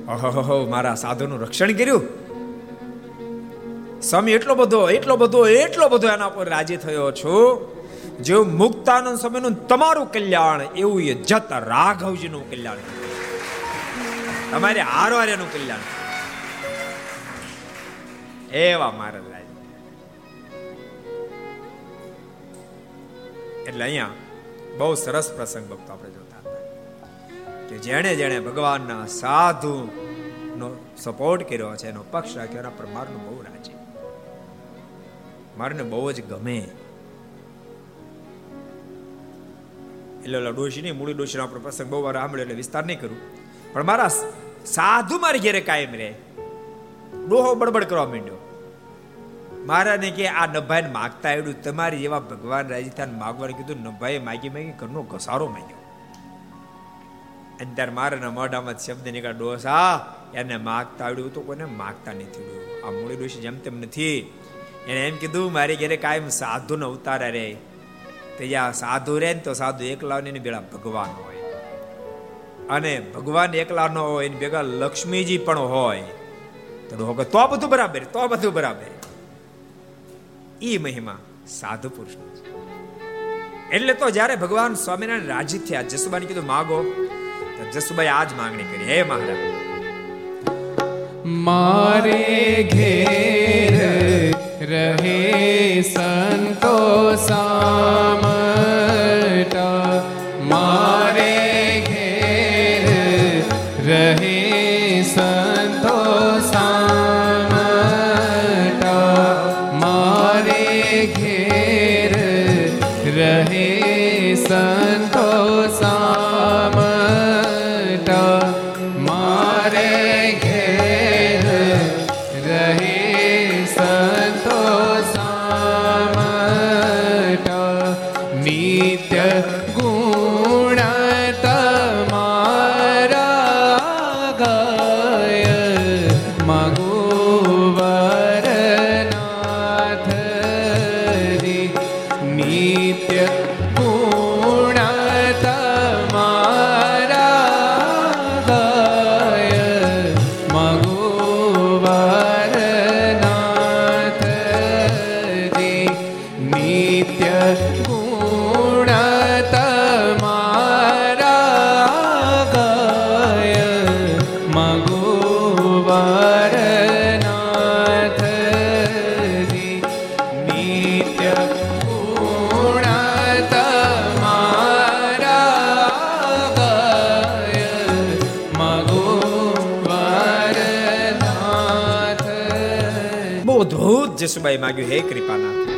ઓહો મારા સાધુનું રક્ષણ કર્યું? સ્વામી એટલો બધો એટલો બધો એટલો બધો એના પર રાજી થયો છું. જેવું મુક્તાનંદ સ્વામીનું તમારું કલ્યાણ, એવું એ જત રાઘવજીનું કલ્યાણ તમારે હારો કલ્યાણ એવા મારા રાજ એટલે અહીંયા બહુ સરસ પ્રસંગ ભક્તો આપણે જોતા હતા. કે જેણે જેણે ભગવાનના સાધુ નો સપોર્ટ કર્યો છે, એનો પક્ષ રાખ્યો, એના પર મારનું બહુ રાજી મારને બહુ જ ગમે. એટલે ઓલા નહીં, મૂળી ડોશીનો આપણો પ્રસંગ બહુ વાર સાંભળ્યો એટલે વિસ્તાર નહીં કરું. પણ મારા સાધુ મારી ઘેરે કાયમ રહે. ડોહો બડબડ કરવા માંડ્યો. મહારાજને કે આ નભાઈને માગતા આવડ્યું. તમારી જેવા ભગવાન રાજસ્થાન માગવાનું કીધું, નભાઈએ માગી માગી ઘરનો ઘસારો માગ્યો. અને ત્યારે મારાના મોઢામાં શબ્દ નીકળ્યા, ડોસા, એને માગતા આવડ્યું તો કોઈને માગતા નથી આ મૂળી ડોસી જેમ તેમ નથી. એને એમ કીધું, મારી ઘરે કાયમ સાધુ નો ઉતારા રે તે જ્યાં સાધુ રે ને તો સાધુ એકલા ને બેડા ભગવાન હોય. અને ભગવાન એકલા નો હોય, એની ભેગા લક્ષ્મીજી પણ હોય. તો બધું બરાબર, તો બધું બરાબર. ઈ મહિમા સાધુ પુરુષ એટલે તો જ્યારે ભગવાન સ્વામિનારાયણ રાજી થયા, જસુબાને કીધું, માગો. જસુબાઈ આજ માંગણી કરી, હે મહારાજ, મારે ઘેર રહે સંતો જસુબાઈ માગ્યું, હે કૃપાનાથ,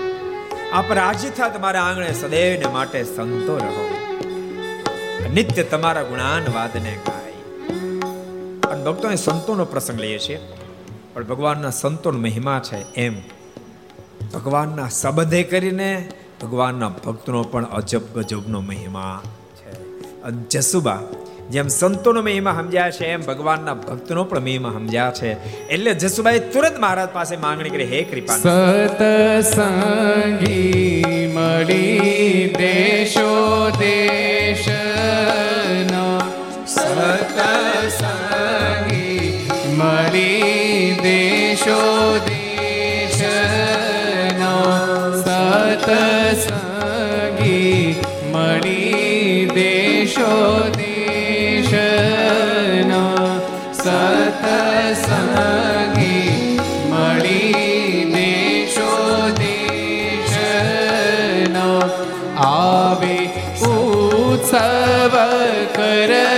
આપ રાજી થા તમારા આંગણે સદૈવને માટે સંતો રહો. નિત્ય તમારા ગુણાન વાદને ગાય. અને ભક્તો સંતોનો પ્રસંગ લઈએ છીએ. પણ ભગવાનના સંતોનો મહિમા છે એમ. ભગવાનના સબંધે કરીને ભગવાનના ભક્તનો પણ અજબ ગજબનો મહિમા છે. જસુબા જેમ સંતોનો મહિમા સમજ્યા છે, એમ ભગવાનના ભક્તનો પણ મહિમા સમજ્યા છે. એટલે જસુભાઈ તુરંત મહારાજ પાસે માંગણી કરી, હે કૃપા સત સંગી મળી દેશો દેશ સત સંગી મળી દેશો દેશ સતસંગી કરવાને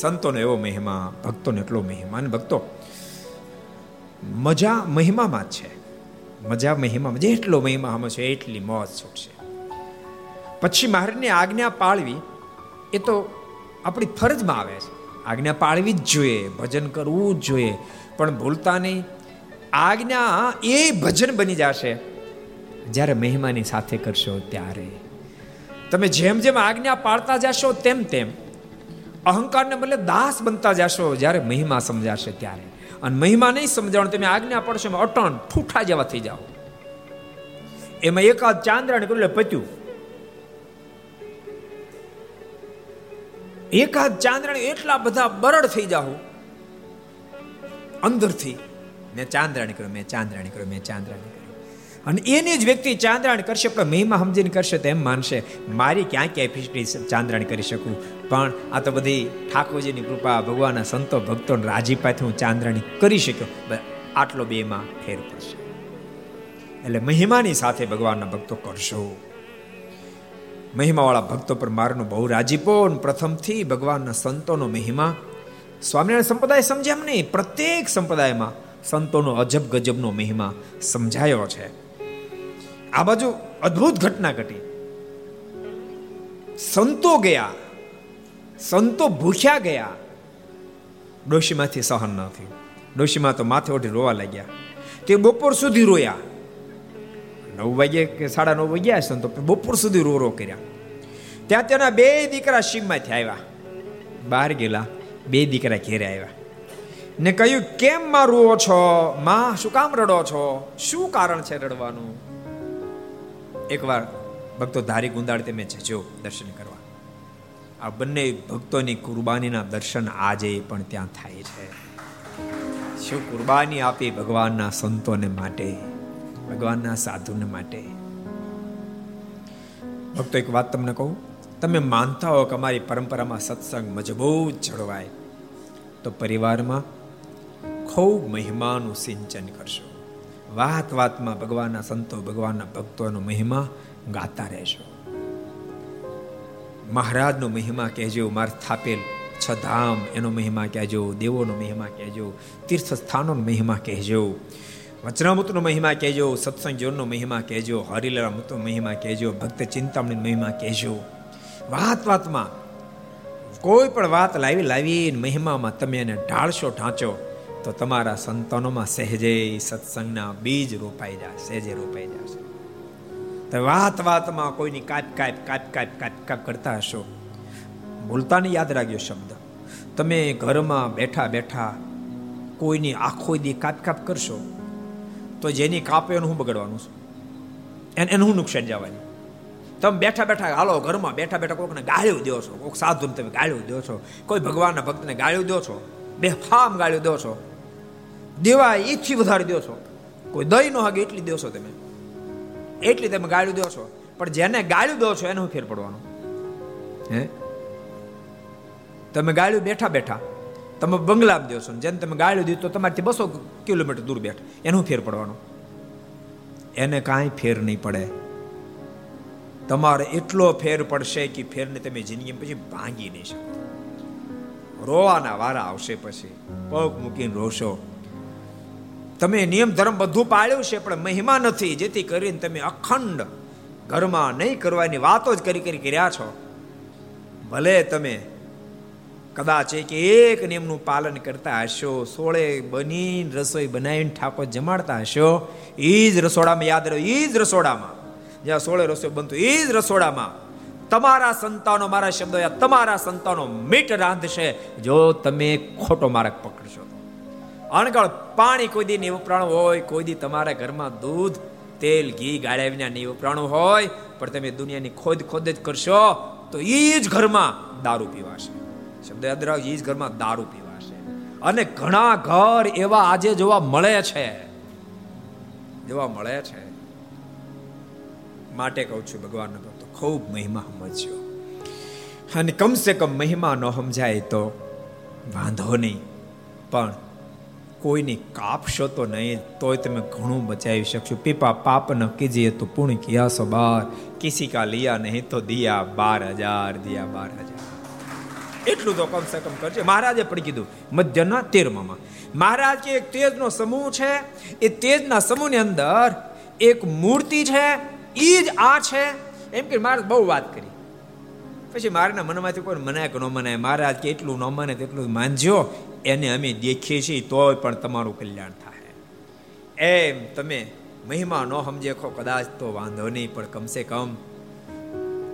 સંતોનો એવો મહિમા, ભક્તોનો એટલો મહિમા. અને ભક્તો, મજા મહિમામાં જ છે. મજા મહિમામાં જેટલો મહિમા હમ છે, એટલી મોજ છૂટશે. પછી મહારાજની આજ્ઞા પાળવી, એ તો આપણી ફરજમાં આવે છે. આજ્ઞા પાળવી જ જોઈએ, ભજન કરવું જ જોઈએ. પણ ભૂલતા નહીં, આજ્ઞા એ ભજન બની જશે, જ્યારે મહિમાની સાથે કરશો ત્યારે. તમે જેમ જેમ આજ્ઞા પાળતા જશો, તેમ તેમ અહંકારને બદલે દાસ બનતા જશો જ્યારે મહિમા સમજાશે ત્યારે. અને મહિમા નહીં સમજાવણ તમે આજ્ઞા પડશો અટણ ઠૂઠા જેવા થઈ જાઓ. એમાં એકાદ ચાંદ્રાને કર્યું એટલે પત્યું એકાદ ચાંદ્રાણી એટલા બધા બરડ થઈ જાઓ. અંદરથી, મેં ચાંદ્રાણી કર્યું, મેં ચાંદ્રાણી કર્યું, મેં ચાંદ્રાણી અને એની જ વ્યક્તિ ચાંદ્રાણ કરશે. પણ મહિમા સમજીને કરશે તો એમ માનશે. મારી ક્યાં કેપેસિટી ચાંદ્રાણ કરી શકું. પણ આ તો બધી ઠાકોરજીની કૃપા, ભગવાનના સંતો ભક્તો રાજીપાથી હું ચાંદ્રાણી કરી શક્યો. આટલો બેમાં ફેર પડશે. એટલે મહિમાની સાથે ભગવાનના ભક્તો કરશો. મહિમાવાળા ભક્તો પર મારનો બહુ રાજીપો પ્રથમથી ભગવાનના સંતોનો મહિમા. સ્વામિનારાયણ સંપ્રદાય સમજ્યા નહીં. પ્રત્યેક સંપ્રદાયમાં સંતોનો અજબ ગજબનો મહિમા સમજાયો છે. આ બાજુ અદ્ભુત ઘટના ઘટી. સંતો ગયા. સંતો ભૂખ્યા ગયા. ડોશીમાંથી સહન ન થયું. ડોશીમાં તો માથે ઓઢી રોવા લાગ્યા. તે બપોર સુધી રોયા. નવ વાગે કે સાડા નવ વાગ્યા સંતો બપોર સુધી રો રો કર્યા. ત્યાં તેના બે દીકરા શિવમાંથી આવ્યા. બહાર ગયેલા બે દીકરા ઘેરે આવ્યા. ને કહ્યું, કેમ માં રોવો છો? માં શું કામ રડો છો? શું કારણ છે રડવાનું? એકવાર ભક્તો ધારી ગુંદાળ તમે જજો દર્શન કરવા. આ બંને ભક્તોની કુરબાનીના દર્શન આજે પણ ત્યાં થાય છે. શું કુરબાની આપી ભગવાનના સંતોને માટે, ભગવાનના સાધુને માટે? ભક્તો, એક વાત તમને કહું, તમે માનતા હો કે અમારી પરંપરામાં સત્સંગ મજબૂત જળવાય, તો પરિવારમાં ખૂબ મહિમાનું સિંચન કરશો. વાત વાતમાં ભગવાનના સંતો, ભગવાનના ભક્તોનો મહિમા ગાતા રહેશો મહારાજનો મહિમા કહેજો માર સ્થાપેલ છ ધામ, એનો મહિમા કહેજો, દેવોનો મહિમા કહેજો તીર્થ સ્થાનોનો મહિમા કહેજો વચનામૃતનો મહિમા કહેજો સત્સંગ જીવનનો મહિમા કહેજો હરિલામૃતનો મહિમા કહેજો, ભક્ત ચિંતામણી મહિમા કહેજો. વાત વાતમાં કોઈ પણ વાત લાવી લાવી મહિમામાં તમે એને ઢાળશો, ઢાંચો તો તમારા સંતાનોમાં સહેજે સત્સંગના બીજ રોપાઈ જાય, સહેજે રોપાઈ જશે તો વાત વાતમાં કોઈની કાપ કાપ કાપ કાપ કાપ કાપ કરતા હશો. ભૂલતાને યાદ રાખ્યો શબ્દ. તમે ઘરમાં બેઠા બેઠા કોઈની આખો દી કાપ કાપ કરશો, તો જેની કાપે એનું હું બગડવાનું છું? એને એનું હું નુકસાન જવાનું? તમે બેઠા બેઠા, હાલો, ઘરમાં બેઠા બેઠા કોઈકને ગાળ્યું દો છો કોઈક સાધુને તમે ગાળ્યું દો છો, કોઈ ભગવાનના ભક્તને ગાળ્યું દો છો, બે ફામ ગાળ્યું દો છો દેવા એથી વધારે દો છો. કોઈ દહીં નો હાગે એટલી દો છો તમે. એટલી તમે ગાળ્યું દો છો. પણ જેને ગાળ્યું દો છો એને ફેર પડવાનો. હે? તમે ગાળ્યું બેઠા બેઠા. તમે બંગલામાં દો છો. જેને તમે ગાળ્યું દીધું તો તમારથી બસો કિલોમીટર દૂર બેઠ. એનું ફેર પડવાનો? એને કાંઈ ફેર નહીં પડે. તમારે એટલો ફેર પડશે કે ફેરને તમે જિંદગી પછી ભાંગી નહીં શકો રોવાના વારા આવશે પછી. પગ મૂકીને રોશો. તમે નિયમ ધર્મ બધું પાળ્યું છે, પણ મહિમા નથી. જેથી કરીને તમે અખંડ ઘરમાં નહીં કરવાની વાતો જ કરી કરી કર્યા છો. ભલે તમે કદાચ એક એક નિયમનું પાલન કરતા હશો, સોળે બનીને રસોઈ બનાવીને ઠાકોર જમાડતા હશો એ જ રસોડામાં યાદ રહ્યો એ જ રસોડામાં. જ્યાં સોળે રસોઈ બનતું એ જ રસોડામાં. તમારા સંતાનો મારા શબ્દો તમારા સંતાનો મીટ રાંધશે, જો તમે ખોટો માર્ગ પકડશો. અણગળ પાણી કોઈ દી નહીં હોય, કોઈ દી તમારા ઘરમાં દૂધ, તેલ, ઘી ગાળ્યા વિના નહીં હોય, પણ તમે દુનિયાની ખોદ ખોદ જ કરશો, તો એ જ ઘરમાં દારૂ પીવાશે. શબ્દ યાદ રાખજો એ જ ઘરમાં દારૂ પીવાશે. અને ઘણા ઘર એવા આજે જોવા મળે છે, જોવા મળે છે. માટે કહું છું ભગવાનનો ભક્તો, ખૂબ મહિમા સમજ્યો અને કમસે કમ મહિમા ન સમજાય તો વાંધો નહીં, પણ કોઈની કાપશો તો નહીં, તોય તમે ઘણું બચાવી શકશો. પીપા પાપ ન કીજીએ તો પૂર્ણ કિયા સો બાર. કિસી કા લિયા નહીં તો દિયા બાર હજાર, દિયા બાર હજાર. એટલું તો કમસે કમ કરજે. મહારાજે પણ કીધું, મધ્યના તેરમામાં, મહારાજ કે એક તેજનો સમૂહ છે. એ તેજના સમૂહની અંદર એક મૂર્તિ છે. એ જ આ છે. એમ કે મહારાજ બહુ વાત કરી. પછી મારના મનમાંથી કોઈ મનાય કે ન મનાય મહારાજ કે એટલું ન મને તેટલું માનજો, એને અમે દેખીએ છીએ, તોય પણ તમારું કલ્યાણ થાય. એમ તમે મહિમા ન સમજે ખો, કદાચ તો વાંધો નહીં, પણ કમસે કમ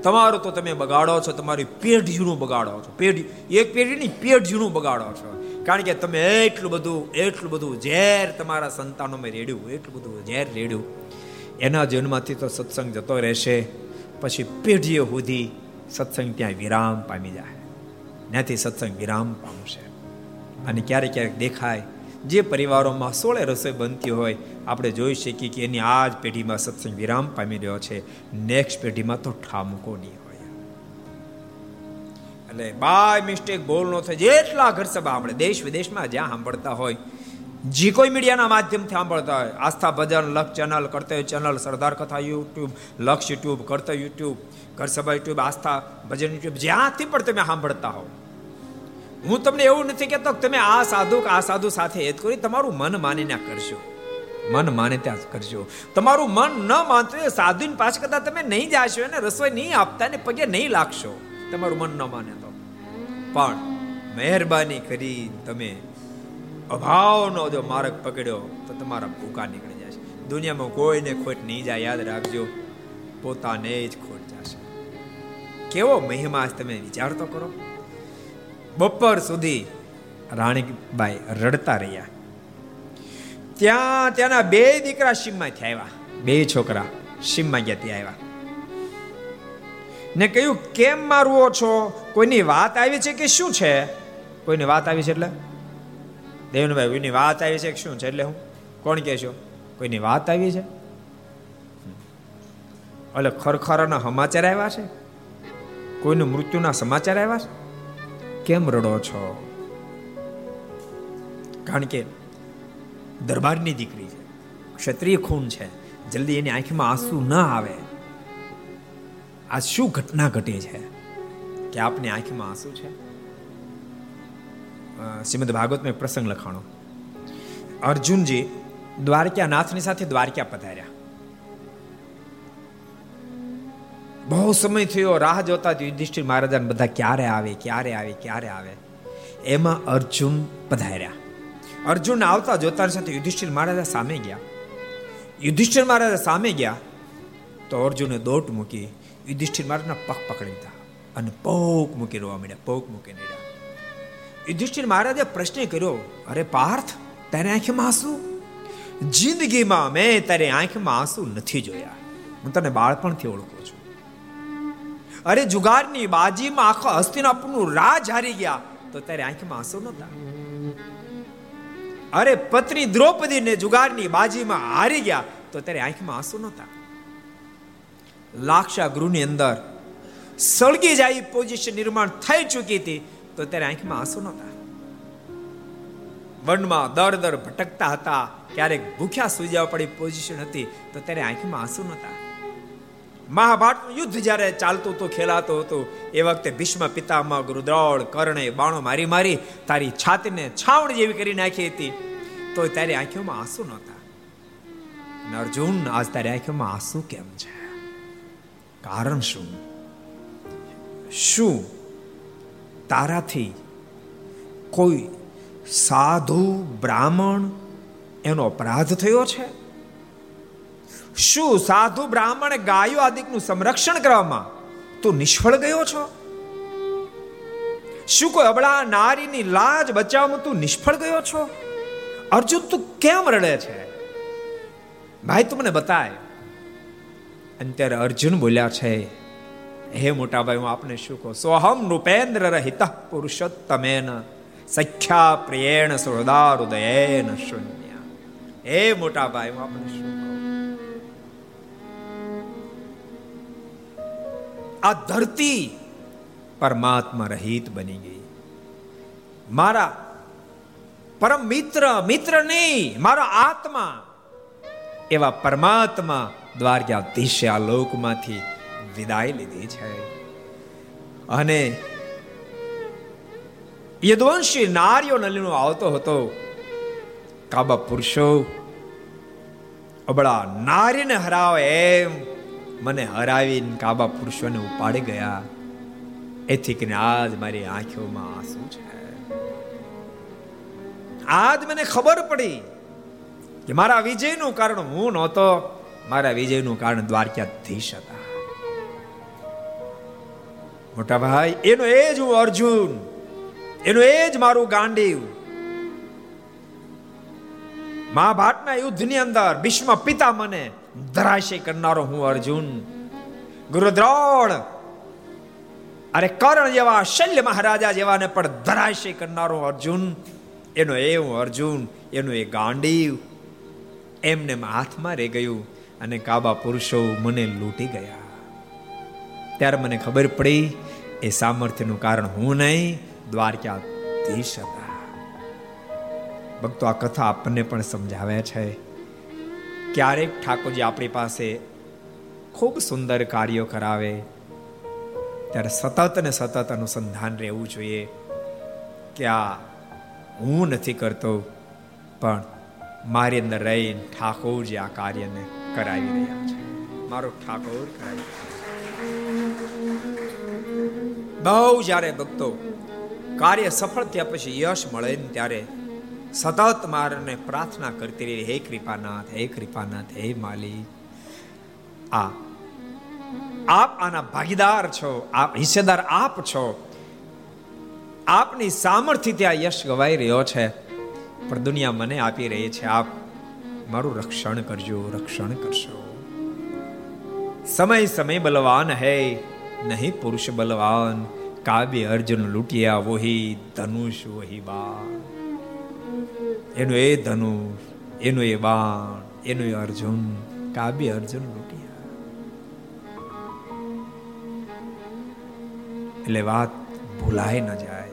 તમારું તો તમે બગાડો છો, તમારી પેઢીનું બગાડો છો. પેઢી, એક પેઢી નહીં પેઢીનું બગાડો છો. કારણ કે તમે એટલું બધું એટલું બધું ઝેર તમારા સંતાનોમાં રેડ્યું, એટલું બધું ઝેર રેડ્યું. એના જન્મથી તો સત્સંગ જતો રહેશે, પછી પેઢીઓ સુધી સત્સંગ ત્યાં વિરામ પામી જાય. ત્યાંથી સત્સંગ વિરામ પામશે. અને ક્યારેક ક્યારેક દેખાય, જે પરિવારોમાં સોળે રસોઈ બનતી હોય, આપણે જોઈ શકીએ કે એની આ જ પેઢીમાં સત્સંગ વિરામ પામી રહ્યો છે. નેક્સ્ટ પેઢીમાં તો ઠામકો નહીં હોય. એટલે બાય મિસ્ટેક બોલ નો થાય. જેટલા ઘર સભા આપણે દેશ વિદેશમાં જ્યાં સાંભળતા હોય જે કોઈ મીડિયાના માધ્યમથી સાંભળતા હોય, આસ્થા ભજન લક્ષ channel Kartavya channel, Sardar Katha YouTube, Laksh YouTube Kartavya YouTube ઘર સભા યુટ્યુબ, આસ્થા ભજન યુટ્યુબ, જ્યાંથી પણ તમે સાંભળતા હો હું તમને એવું નથી કહેતો તમે આ સાધુ આ સાધુ સાથે હેત કરી, તમારું મન માનીને કરશો મન માને ત્યાં કરજો. તમારું મન ન માનતું સાધુની પાછ કરતા તમે નહીં જાશો અને રસોઈ નહીં આપતા ને પગે નહીં લાગશો. તમારું મન ન માને તો. પણ મહેરબાની કરી તમે અભાવનો જો માર્ગ પકડ્યો, તો તમારા ભૂકા નીકળી જશે દુનિયામાં કોઈને ખોટ નહીં જાય, યાદ રાખજો, પોતાને જ ખોટ જશે. કેવો મહિમા તમે વિચાર તો કરો. બપોર સુધી રાણીબાઈ રડતા રહ્યા. ત્યાં ત્યાંના બે દીકરા શિમમાંથી આવ્યા. બે છોકરા શિમમાં ગયા ત્યાં આવ્યા. ને કહ્યું, કેમ મારવો છો? કોઈની વાત આવી છે કે શું છે? કોઈની વાત આવી છે એટલે દેવનભાઈ, કોઈની વાત આવી છે કે શું છે? એટલે હું, કોણ કહેશો કોઈની વાત આવી છે? એટલે ખરખરાના સમાચાર આવ્યા છે? કોઈનું મૃત્યુના સમાચાર આવ્યા છે? કેમ રડો છો? કારણ કે દરબારની દીકરી છે. ક્ષત્રિય ખૂન છે. જલ્દી એની આંખમાં આંસુ ન આવે. આ શું ઘટના ઘટે છે? કે આપની આંખમાં આંસુ છે? શ્રીમદ ભાગવતનો એક પ્રસંગ લખાણો. અર્જુનજી દ્વારકાનાથની સાથે દ્વારકા પધાર્યા. બહુ સમય થયો, રાહ જોતા યુધિષ્ઠિર મહારાજાને બધા ક્યારે આવે ક્યારે આવે ક્યારે આવે. એમાં અર્જુન પધાર્યા. અર્જુન આવતા જોતા સાથે યુધિષ્ઠિર મહારાજા સામે ગયા. યુધિષ્ઠિર મહારાજા સામે ગયા તો અર્જુને દોટ મૂકી યુધિષ્ઠિર મહારાજના પગ પકડી લીધા અને પોક મૂકી રોવા મળ્યા પોક મૂકી નીડ્યા. યુધિષ્ઠિર મહારાજે પ્રશ્ન કર્યો, અરે પાર્થ, તારે આંખમાં આંસુ જિંદગીમાં મેં તારી આંખમાં આંસુ નથી જોયા. હું તને બાળપણથી ઓળખું છું. અરે જુગારની બાજીમાં આખો હસ્તિનાપુરનું રાજ હારી ગયા, તો તારી આંખમાં આંસુ નતા અરે પત્ની દ્રૌપદીને જુગારની બાજીમાં હારી ગયા, તો તારી આંખમાં આંસુ નતા લાક્ષા ગૃહની અંદર સળગી જાય પોઝિશન નિર્માણ થઈ ચૂકી હતી તો ત્યારે આંખમાં આંસુ નહોતા. વનમાં દર દર ભટકતા હતા. ક્યારેક ભૂખ્યા સુઈ જવા પડી પોઝિશન હતી, તો ત્યારે આંખમાં આંસુ નહોતા. મહાભારતનું યુદ્ધ જ્યારે ચાલતું હતું, ખેલાતું હતું, એ વખતે ભીષ્મ પિતામાં ગુરુદ્રોળ કર્ણે બાણો મારી મારી તારી છાતીને છાવણ જેવી કરી નાખી હતી. તો તારી આંખોમાં આંસુ નહોતા. અર્જુન, આજ તારી આંખોમાં આંસુ કેમ છે? કારણ શું? શું? તારાથી કોઈ સાધુ, બ્રાહ્મણ એનો અપરાધ થયો છે? શું સાધુ, બ્રાહ્મણ ગાયો આદિકનું સંરક્ષણ કરવામાં તું નિષ્ફળ ગયો છો? શું કોઈ અબળા નારીની લાજ બચાવવામાં તું નિષ્ફળ ગયો છો? અર્જુન, તું કેમ રડે છે? ભાઈ, તું મને બતાય. અને ત્યારે અર્જુન બોલ્યા છે હે મોટા ભાઈ, હું આપને શું કહું? સોહમ નૃપેન્દ્ર રહિત પુરુષોત્તમેન સખ્યા પ્રિયેણ સુહૃદાર ઉદયેન શૂન્ય. હે મોટા ભાઈ, હું આપને શું આ ધરતી પરમાત્મા રહિત બની ગઈ. મારા પરમ મિત્ર મિત્ર નહીં મારો આત્મા એવા પરમાત્મા દ્વારકાધીશે આ લોકમાંથી વિદાય લીધી છે. અને યદવંશી નારીઓ નલીનો આવતો હતો, કાબા પુરુષો, અબળા નારીને હરાવે એમ મને હરાવીને કાબા પુરુષોને ઉપાડી ગયા. એથી કે આજ મારી આંખોમાં આંસુ છે. આજ મને ખબર પડી કે મારા વિજયનું કારણ હું નહોતો, મારા વિજયનું કારણ દ્વારકાધીશ હતા. મોટા ભાઈ એનો એ જ હું અર્જુન, એનો એ જ મારું ગાંડીવ. મહાભારતના યુદ્ધની અંદર ભીષ્મ પિતા મને ધરાશય કરનારો હું અર્જુન. ગુરુદ્રોણ અરે કર્ણ જેવા શલ્ય મહારાજા જેવાને પણ ધરાશય કરનારો અર્જુન, એનો એ હું અર્જુન, એનો એ ગાંડીવ. એમને હાથમાં રહી ગયું અને કાબા પુરુષો મને લૂંટી ગયા. ત્યારે મને ખબર પડી એ સામર્થ્યનું કારણ હું નહીં દ્વારકાધીશ હતા ભક્તો, આ કથા આપણને પણ સમજાવે છે. ક્યારેક ઠાકોરજી આપણી પાસે ખૂબ સુંદર કાર્યો કરાવે. ત્યારે સતત ને સતત અનુસંધાન રહેવું જોઈએ કે આ હું નથી કરતો, પણ મારી અંદર રહીને ઠાકોરજી આ કાર્યને કરાવી રહ્યા છે. મારો ઠાકોર કરાવી બહુ જ્યારે ભક્તો કાર્ય સફળ થયા પછી યશ મળે ને ત્યારે સતત મારને પ્રાર્થના કરતી રહી, હે કૃપાનાથ હે કૃપાનાથ, હે માલી. આ આપ આના ભાગીદાર છો, આપ હિસ્સેદાર આપ છો. આપની સામર્થ્ય ત્યાં યશ ગવાઈ રહ્યો છે. પણ દુનિયા મને આપી રહી છે, આપ મારું રક્ષણ કરજો, રક્ષણ કરશો. સમય સમય બલવાન હૈ. નહીં, પુરુષ બલવાન, કાવ્ય અર્જુન લૂંટિયા વોહી, ધનુષ વોહી બાણ. એનું એ ધનુષ, એનું એ બાણ, એનું એ અર્જુન, કાવ્ય અર્જુન લૂંટિયા. એટલે વાત ભૂલાય ન જાય.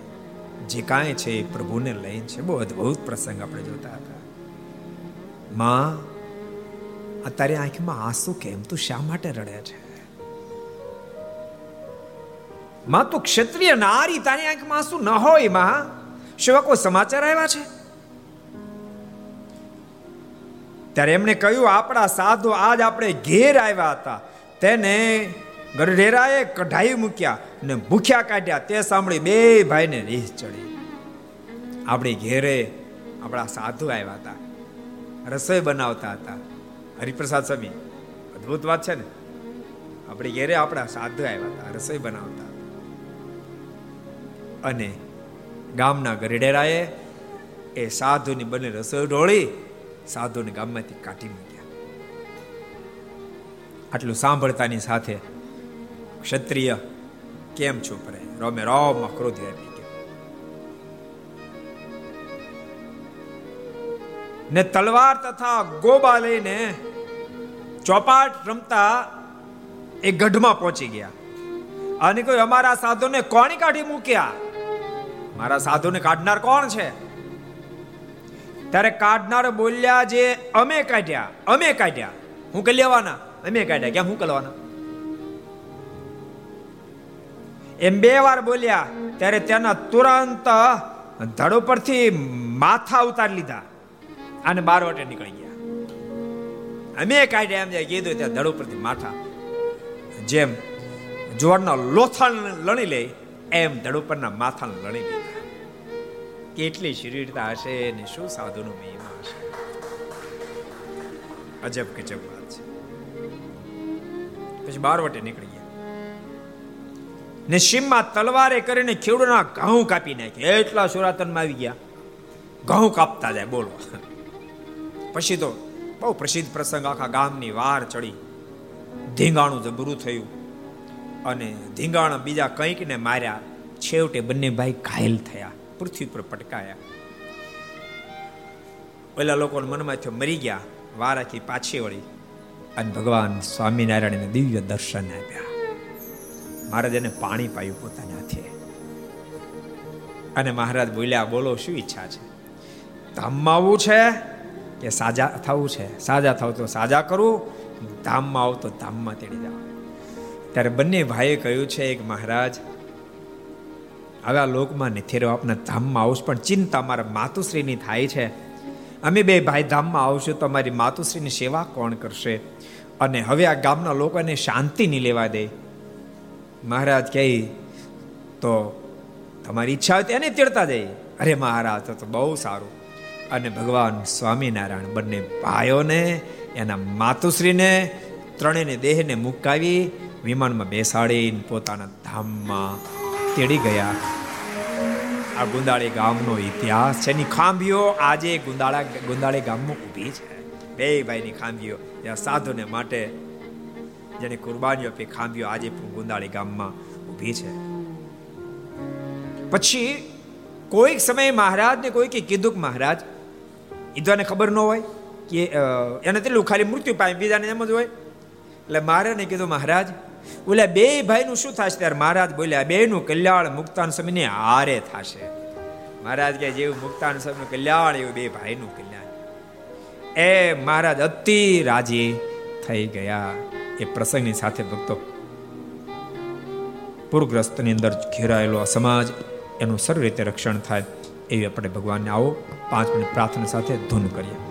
જે કાંઈ છે એ પ્રભુને લઈને છે. બહુ અદ્ભુત પ્રસંગ આપણે જોતા હતા. માં, અત્યારે આંખમાં આંસુ કેમ? તું શા માટે રડે છે? માં તું ક્ષત્રિય નારી તારી આંખમાં આંસુ ન હોયમાં શું કોઈ સમાચાર આવ્યા છે ત્યારે એમણે કહ્યું આપણા સાધુ આજ આપણે ઘેર આવ્યા હતા તેને ગઢેરાએ કઢાઈ મૂક્યા ને ભૂખ્યા કાઢ્યા તે સાંભળી બે ભાઈને રીહ ચડી આપણી ઘેરે આપણા સાધુ આવ્યા હતા રસોઈ બનાવતા હતા હરિપ્રસાદ સ્વામી અદભુત વાત છે ને આપણી ઘેરે આપણા સાધુ આવ્યા હતા રસોઈ બનાવતા અને ગામના ગરડેરાએ એ સાધુની બંને રસોઈ ઢોળી સાધુને ગામમાંથી કાઢી મૂક્યા. આટલું સાંભળતાની સાથે ક્ષત્રિય કેમ ચૂપ રહે રોમે રોમમાં ક્રોધ આપી ને તલવાર તથા ગોબા લઈને ચોપાટ રમતા એ ગઢમાં પહોંચી ગયા. અને કોઈ અમારા સાધુને કોણી કાઢી મૂક્યા? મારા સાધુને કાઢનાર કોણ છે? ત્યારે કાઢનાર બોલ્યા જે અમે કાઢ્યા અમે કાઢ્યા. હું કે લેવાના? અમે કાઢ્યા. ક્યાં હું કલવાના એમ બે વાર બોલ્યા, ત્યારે તેના તુરંત ધડ પરથી માથા ઉતારી લીધા અને બાર વાટે નીકળી ગયા. અમે કાઢ્યા એમ કીધું ત્યાં ધડ ઉપરથી માથા. જેમ જોડના લોથાણ લણી લે એમ ધડ ઉપરના માથાને લણી લીધા કેટલી શરીરતા હશે ને શું સાધુનો મહિમા હશે? અજબ ગજબ વાત છે. પછી બાર વટે નીકળી ગયા. ને સીમમાં તલવારે કરીને ખેડૂના ઘઉં કાપી નાખ્યા. એટલા સુરાતનમાં આવી ગયા. ઘઉં કાપતા જાય બોલો પછી તો બહુ પ્રસિદ્ધ પ્રસંગ. આખા ગામની વાર ચડી. ધીંગાણું જબરું થયું. અને ધીંગાણા બીજા કંઈક ને માર્યા. છેવટે બંને ભાઈ ઘાયલ થયા. પૃથ્વી પર પટકાયા. પેલા લોકોને મનમાં થયો મરી ગયા. વારાથી પાછી વળી અને ભગવાન સ્વામિનારાયણને દિવ્ય દર્શન આપ્યા. મહારાજ એને પાણી પાયું પોતાના હાથે. અને મહારાજ બોલ્યા, બોલો, શું ઈચ્છા છે? ધામમાં આવવું છે કે સાજા, થવું છે? સાજા થવું તો સાજા કરું. ધામમાં આવું તો ધામમાં તેડી જાઓ. ત્યારે બંને ભાઈએ કહ્યું છે, એક મહારાજ હવે આ લોકમાં નથી રહ્યો આપના ધામમાં આવશું, પણ ચિંતા મારા માતુશ્રીની થાય છે. અમે બે ભાઈ ધામમાં આવશું, તો અમારી માતુશ્રીની સેવા કોણ કરશે? અને હવે આ ગામના લોકોને શાંતિ નહીં લેવા દે. મહારાજ કહે, તો તમારી ઈચ્છા હોય એને તેડતા જાય અરે મહારાજ તો બહુ સારું. અને ભગવાન સ્વામિનારાયણ બંને ભાઈઓને, એના માતુશ્રીને, ત્રણેયને દેહને મુકાવી વિમાનમાં બેસાડીને પોતાના ધામમાં તેડી ગયા. આ ગુંદાળી ગામનો ઇતિહાસ છે. એની ખાંભીઓ આજે ગુંદાળા ગુંદાળી ગામમાં ઊભી છે. બે ભાઈની ખાંભીઓ. ત્યાં સાધુને માટે જેને કુરબાનીઓ આપી ખાંભીઓ આજે પણ ગુંદાળી ગામમાં ઊભી છે. પછી કોઈક સમયે મહારાજને કોઈકે કીધું કે મહારાજ ઈદવાને ખબર ન હોય કે એને તેટલું ખાલી મૃત્યુ પામે બીજાને એમ જ હોય. એટલે મહારાજને કીધું મહારાજ. બોલે બે ભાઈનું શું થશે ત્યારે મહારાજ બોલ્યા બે નું કલ્યાણ મુક્તાન સમયને હારે થશે. મહારાજ કે જેવું મુક્તાન સમયનું કલ્યાણ, એવું બે ભાઈનું કલ્યાણ. એ મહારાજ અતિ રાજી થઈ ગયા. એ પ્રસંગની સાથે ભક્તો, પૂરગ્રસ્તની અંદર ઘેરાયેલો સમાજ, એનું સર્વ રીતે રક્ષણ થાય એવી આપણે ભગવાનને આવો પાંચ મિનિટ પ્રાર્થના સાથે ધૂન કરીએ.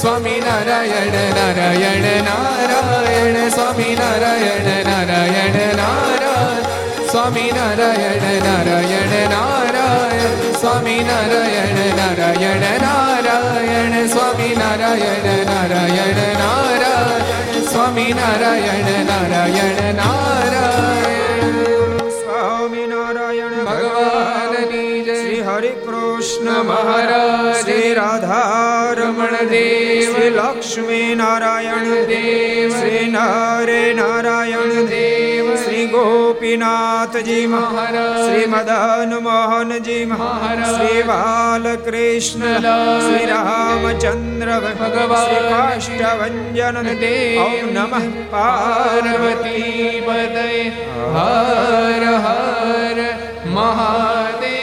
સ્વામી નારાયણ નારાયણ નારાયણ સ્વામી નારાયણ નારાયણ નારાયણ સ્વામી નારાયણ નારાયણ નારાયણ સ્વામી નારાયણ નારાયણ નારાયણ સ્વામી નારાયણ નારાયણ નારાયણ સ્વામી નારાયણ નારાયણ નારાયણ સ્વામી નારાયણ શ્રી હરે કૃષ્ણ મહારાજ શ્રી રાધારમણ દેવ શ્રી લક્ષ્મી નારાયણ દેવ શ્રી નરે નારાયણ દેવ શ્રી ગોપીનાથજી મહારાજ શ્રી મદન મોહનજી મહારાજ શ્રી બાલકૃષ્ણ શ્રી રામચંદ્ર ભગવાન કાષ્ટભન દેવ નમઃ પાર્વતી પદય હર હર મહાદેવ